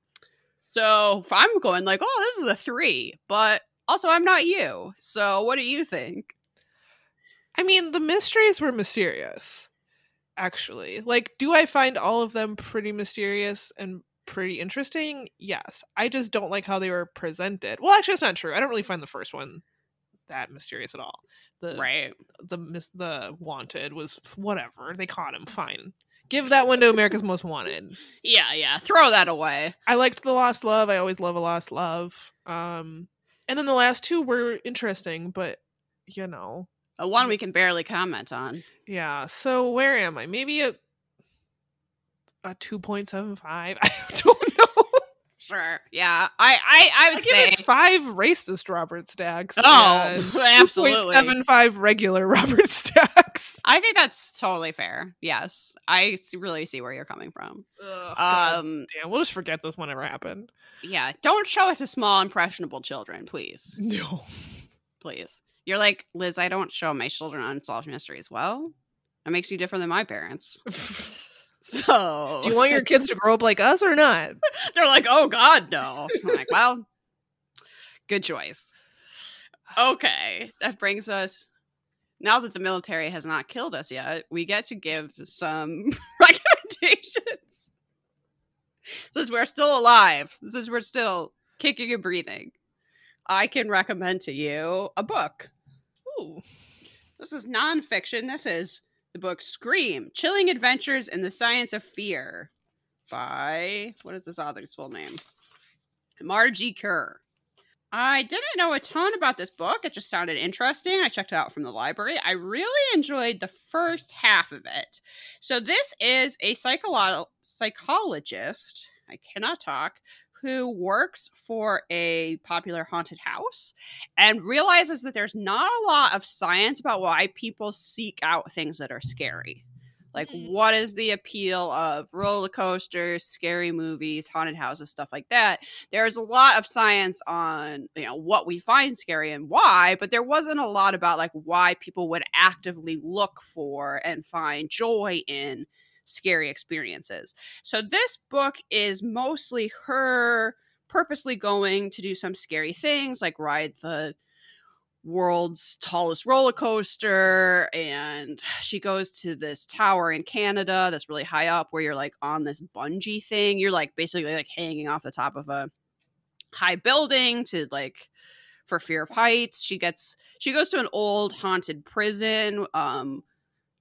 So I'm going like, oh, this is a three, but also I'm not you. So what do you think? I mean, the mysteries were mysterious. Actually, like, do I find all of them pretty mysterious and pretty interesting? Yes. I just don't like how they were presented. Well, actually, it's not true. I don't really find the first one that mysterious at all. The Right. the mis- the wanted was whatever they caught him. Fine. Give that one to America's Most Wanted. Yeah, yeah. Throw that away. I liked the Lost Love. I always love a Lost Love. Um, and then the last two were interesting, but you know, A one we can barely comment on. yeah. So where am I? Maybe a a two point seven five. I don't know. Sure. Yeah. I I, I I would give say it five racist Robert Stacks. Oh, absolutely. Seven five regular Robert Stacks. I think that's totally fair. Yes, I really see where you're coming from. Ugh, Um, damn, we'll just forget this whenever happened. yeah, don't show it to small impressionable children, please, No. please. You're like Liz. I don't show my children unsolved mysteries. Well, that makes you different than my parents. So you want your kids to grow up like us or not? they're like, oh God, no. I'm like, well, good choice. Okay, that brings us. Now that the military has not killed us yet, we get to give some recommendations. Since we're still alive, since we're still kicking and breathing, I can recommend to you a book. Ooh. This is nonfiction. This is the book Scream Chilling Adventures in the Science of Fear by, what is this author's full name? Margee Kerr. I didn't know a ton about this book. It just sounded interesting. I checked it out from the library. I really enjoyed the first half of it. So, this is a psycholo- psychologist, I cannot talk, who works for a popular haunted house and realizes that there's not a lot of science about why people seek out things that are scary. Like, Mhm. what is the appeal of roller coasters, scary movies, haunted houses, stuff like that? There's a lot of science on, you know, what we find scary and why, but there wasn't a lot about like why people would actively look for and find joy in scary experiences. So this book is mostly her purposely going to do some scary things like ride the world's tallest roller coaster and she goes to this tower in Canada that's really high up where you're like on this bungee thing you're like basically like hanging off the top of a high building to like for fear of heights she gets she goes to an old haunted prison um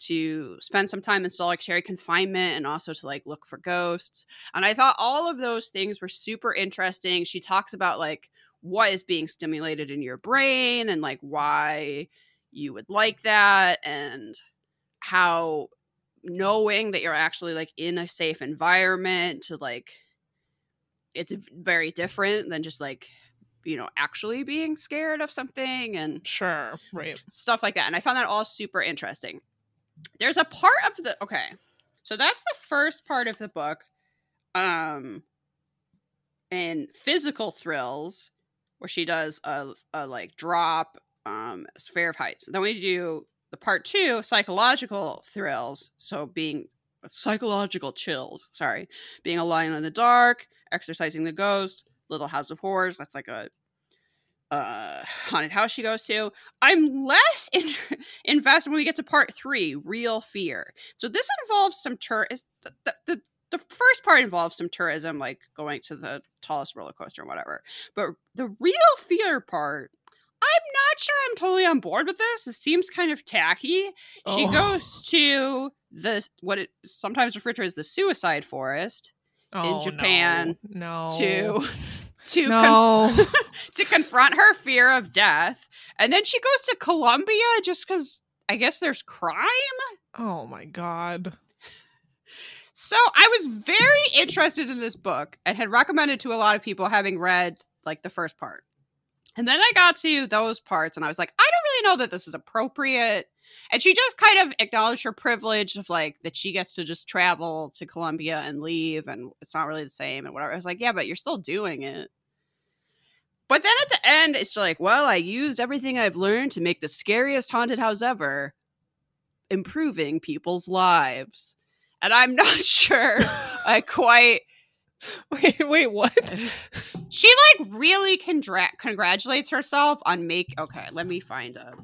to spend some time in solitary confinement and also to like look for ghosts and i thought all of those things were super interesting she talks about like what is being stimulated in your brain and like why you would like that and how knowing that you're actually like in a safe environment to like it's very different than just like you know actually being scared of something and Sure. Right. stuff like that. And I found that all super interesting. There's a part of the okay. So that's the first part of the book. Um in physical thrills, where she does a, a like drop, um, sphere of heights. Then we do the part two, psychological thrills. So being psychological chills, sorry. Being alone in the dark, exercising the ghost, Little House of Horrors. That's like a uh haunted house she goes to. I'm less in- invested when we get to part three real fear. So this involves some tour is the, the, the the first part involves some tourism like going to the tallest roller coaster and whatever. But the real fear part i'm not sure i'm totally on board with this. It seems kind of tacky. She Oh. goes to the what it sometimes referred to as the suicide forest Oh, Japan No. to to con- to confront her fear of death. And then she goes to Colombia just because I guess there's crime. oh my god. So I was very interested in this book and had recommended to a lot of people having read like the first part. And then I got to those parts and I was like, I don't really know that this is appropriate. And she just kind of acknowledged her privilege of like that she gets to just travel to Colombia and leave and it's not really the same and whatever. I was like, yeah, but you're still doing it. But then at the end, it's like, well, I used everything I've learned to make the scariest haunted house ever, improving people's lives. And I'm not sure I quite. Wait, wait, what? She like really congra- congratulates herself on make. Okay, let me find a.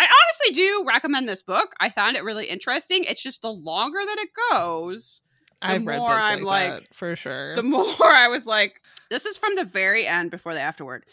I honestly do recommend this book. I found it really interesting. It's just the longer that it goes, I've read more books I'm like, like, for sure. the more I was like, this is from the very end before the afterword.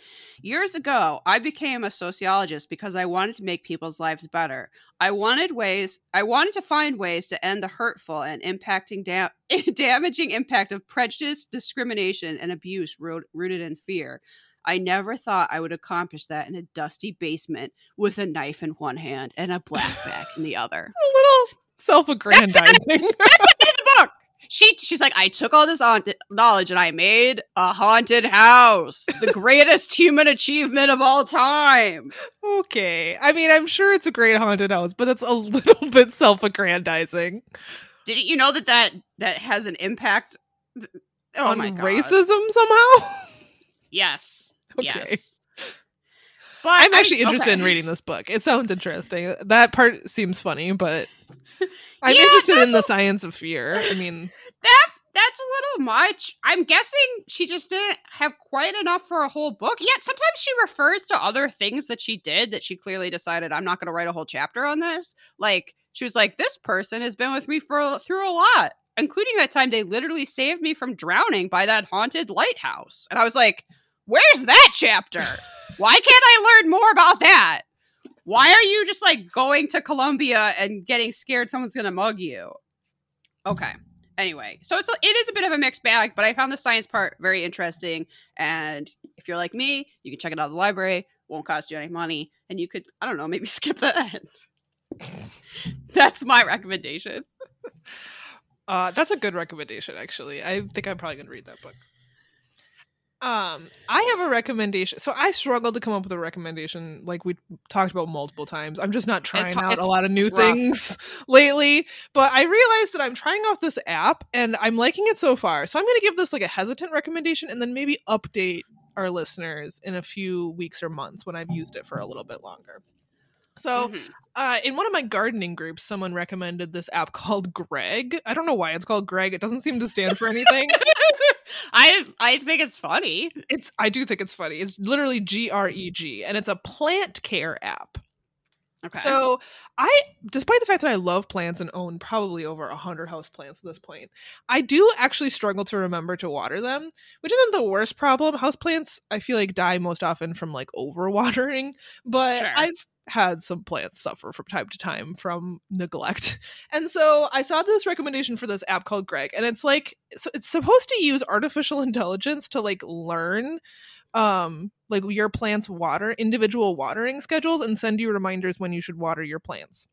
Years ago, I became a sociologist because I wanted to make people's lives better. I wanted ways, I wanted to find ways to end the hurtful and impacting da- damaging impact of prejudice, discrimination, and abuse ro- rooted in fear. I never thought I would accomplish that in a dusty basement with a knife in one hand and a black bag in the other. a little self-aggrandizing. That's the end of the book. She she's like, I took all this on knowledge and I made a haunted house, the greatest human achievement of all time. okay. I mean, I'm sure it's a great haunted house, but it's a little bit self-aggrandizing Didn't you know that that that has an impact? Oh on my god! racism somehow. Yes. Yes. But I'm actually interested okay. in reading this book. It sounds interesting. That part seems funny, but I'm Yeah, interested in the science of fear. I mean, that that's a little much. I'm guessing she just didn't have quite enough for a whole book. Yet sometimes she refers to other things that she did that she clearly decided I'm not going to write a whole chapter on this. Like she was like, this person has been with me for through a lot, including that time they literally saved me from drowning by that haunted lighthouse. And I was like, where's that chapter? Why can't I learn more about that? Why are you just like going to Colombia and getting scared someone's going to mug you? Okay anyway so it's a, it is a bit of a mixed bag but i found the science part very interesting and if you're like me you can check it out at the library won't cost you any money and you could i don't know maybe skip the end that's my recommendation uh, that's a good recommendation. Actually, I think I'm probably gonna read that book. Um, I have a recommendation. So I struggled to come up with a recommendation, like we talked about multiple times. I'm just not trying hu- out it's a lot of new rough. things lately. But I realized that I'm trying out this app and I'm liking it so far. So I'm gonna give this like a hesitant recommendation and then maybe update our listeners in a few weeks or months when I've used it for a little bit longer. So Mhm. uh, in one of my gardening groups, someone recommended this app called Greg. I don't know why it's called Greg. It doesn't seem to stand for anything. I i think it's funny it's I do think it's funny. It's literally G R E G, and it's a plant care app. okay So I, despite the fact that I love plants and own probably over a hundred house plants at this point, I do actually struggle to remember to water them, which isn't the worst problem. House plants, I feel like die most often from like overwatering, but Sure. I've had some plants suffer from time to time from neglect. And so I saw this recommendation for this app called Greg, and it's like so it's supposed to use artificial intelligence to like learn um like your plants water individual watering schedules and send you reminders when you should water your plants.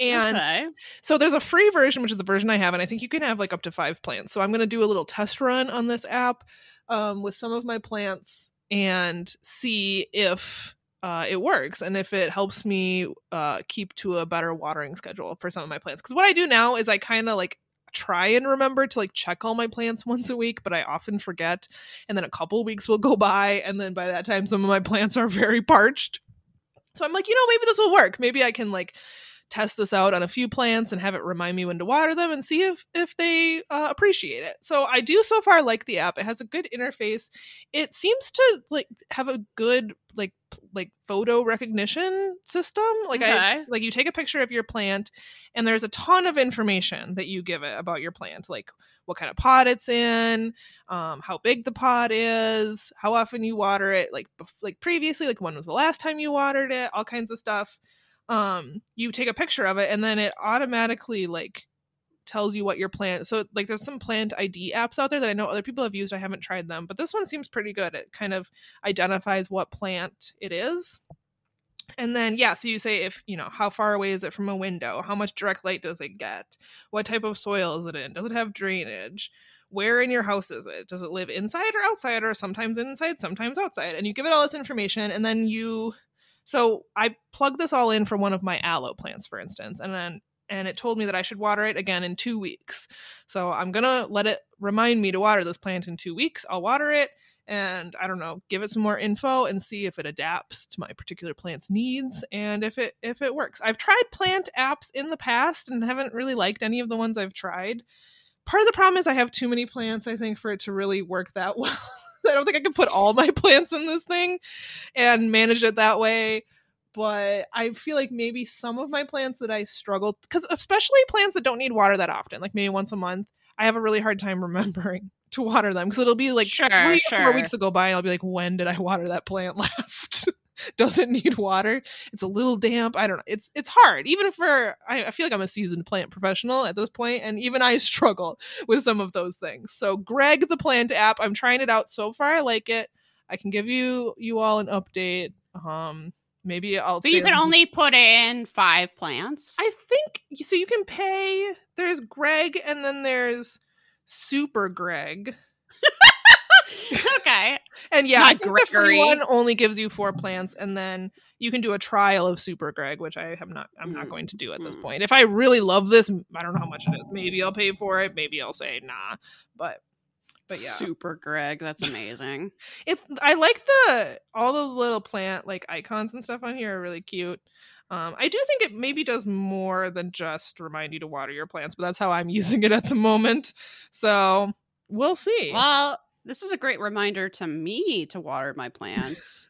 And okay. so there's a free version, which is the version I have, and I think you can have like up to five plants. So I'm going to do a little test run on this app um, with some of my plants and see if uh, it works and if it helps me uh, keep to a better watering schedule for some of my plants. Because what I do now is I kind of like try and remember to like check all my plants once a week, but I often forget. And then a couple weeks will go by, and then by that time, some of my plants are very parched. So I'm like, you know, maybe this will work. Maybe I can like test this out on a few plants and have it remind me when to water them and see if if they uh, appreciate it. So I do so far like the app. It has a good interface. It seems to like have a good like like photo recognition system. Like I like you take a picture of your plant and there's a ton of information that you give it about your plant like what kind of pot it's in um, how big the pot is how often you water it like bef- like previously like when was the last time you watered it? All kinds of stuff. Um you take a picture of it and then it automatically like tells you what your plant so like there's some plant id apps out there that i know other people have used i haven't tried them but this one seems pretty good. It kind of identifies what plant it is. And then yeah so you say if you know how far away is it from a window? How much direct light does it get? What type of soil is it in? Does it have drainage? Where in your house is it? Does it live inside or outside or sometimes inside sometimes outside? And you give it all this information and then you so i plug this all in for one of my aloe plants for instance and then and it told me that i should water it again in two weeks so i'm gonna let it remind me to water this plant in two weeks i'll water it and I don't know, give it some more info and see if it adapts to my particular plant's needs and if it if it works. I've tried plant apps in the past and haven't really liked any of the ones I've tried. Part of the problem is I have too many plants, I think, for it to really work that well. I don't think I can put all my plants in this thing and manage it that way. But I feel like maybe some of my plants that I struggle because especially plants that don't need water that often, like maybe once a month, I have a really hard time remembering to water them because it'll be like Sure, three or sure. four weeks ago by and I'll be like, when did I water that plant last? Doesn't need water? It's a little damp. I don't know. It's it's hard. Even for I, I feel like I'm a seasoned plant professional at this point, and even I struggle with some of those things. So Greg the plant app, I'm trying it out so far. I like it. I can give you you all an update. Um maybe I'll But you can this is- only put in five plants. I think so. You can pay. There's Greg, and then there's Super Greg, okay. and yeah, the free one only gives you four plants, and then you can do a trial of Super Greg, which I have not. I'm not Mm, going to do at this mm. point. If I really love this, I don't know how much it is. Maybe I'll pay for it. Maybe I'll say nah. But but yeah, Super Greg. That's amazing. it i like the all the little plant like icons and stuff on here are really cute um i do think it maybe does more than just remind you to water your plants but that's how i'm using it at the moment so we'll see well, this is a great reminder to me to water my plants.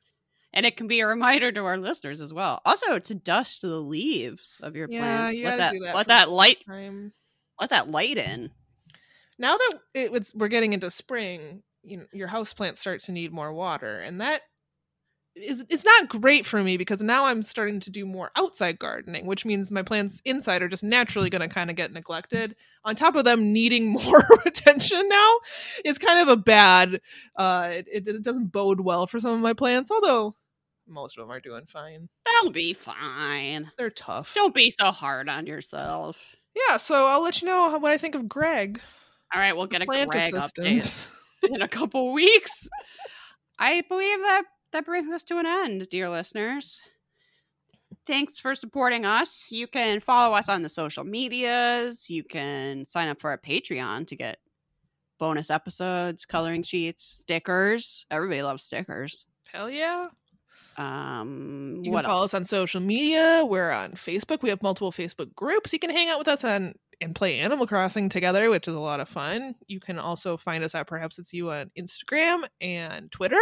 And it can be a reminder to our listeners as well. Also to dust the leaves of your Yeah, plants. you let that, that let that light time let that light in. Now that it, it's we're getting into spring you know your house plants start to need more water and that is it's not great for me because now i'm starting to do more outside gardening which means my plants inside are just naturally going to kind of get neglected on top of them needing more attention now is kind of a bad uh it, it, doesn't bode well for some of my plants although most of them are doing fine They'll be fine. they're tough Don't be so hard on yourself. yeah so i'll let you know what i think of greg All right, we'll get a plant Greg assistant update in a couple weeks. I believe that that brings us to an end, dear listeners. Thanks for supporting us. You can follow us on the social medias. You can sign up for our Patreon to get bonus episodes, coloring sheets, stickers. Everybody loves stickers. hell yeah Um, You can follow else? us on social media. We're on Facebook. We have multiple Facebook groups. You can hang out with us on and play Animal Crossing together, which is a lot of fun. You can also find us at Perhaps It's You on Instagram and Twitter.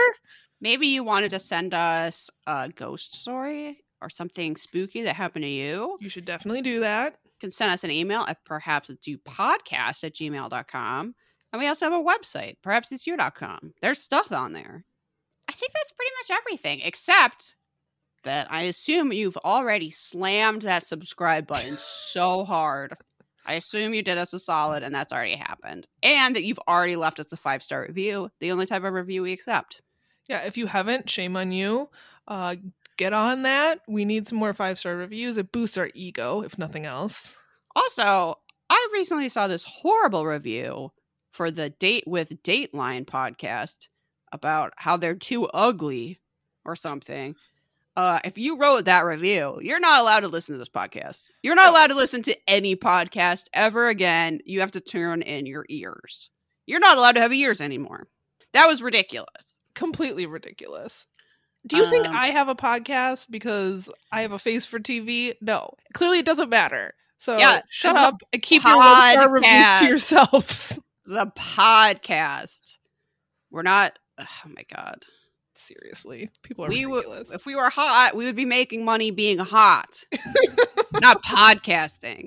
Maybe you wanted to send us a ghost story or something spooky that happened to you. You should definitely do that. You can send us an email at perhaps it's you podcast at gmail.com. And we also have a website, perhaps it's you.com. There's stuff on there. I think that's pretty much everything, except that I assume you've already slammed that subscribe button so hard. I assume you did us a solid and that's already happened. And that you've already left us a five star review, the only type of review we accept. Yeah, if you haven't, shame on you. Uh, get on that. We need some more five star reviews. It boosts our ego, if nothing else. Also, I recently saw this horrible review for the Date with Dateline podcast about how they're too ugly or something. Uh, if you wrote that review, you're not allowed to listen to this podcast. You're not allowed to listen to any podcast ever again. You have to turn in your ears. You're not allowed to have ears anymore. That was ridiculous. Completely ridiculous. Do you think Um, I have a podcast because I have a face for TV? No. Clearly, it doesn't matter. So Yeah, shut up and keep your one star reviews to yourselves. The podcast. We're not. Oh my god. Seriously, people are we would ridiculous. if we were hot, we would be making money being hot, not podcasting.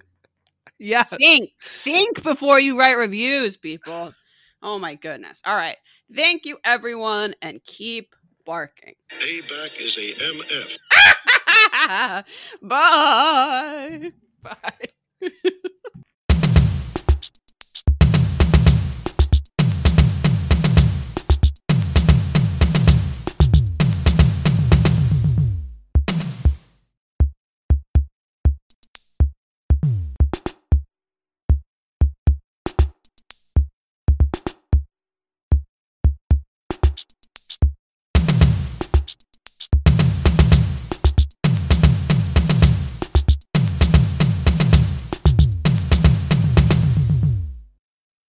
yeah, Think, think before you write reviews, people. Oh my goodness! All right, thank you everyone, and keep barking. Payback is a MF. Bye. bye.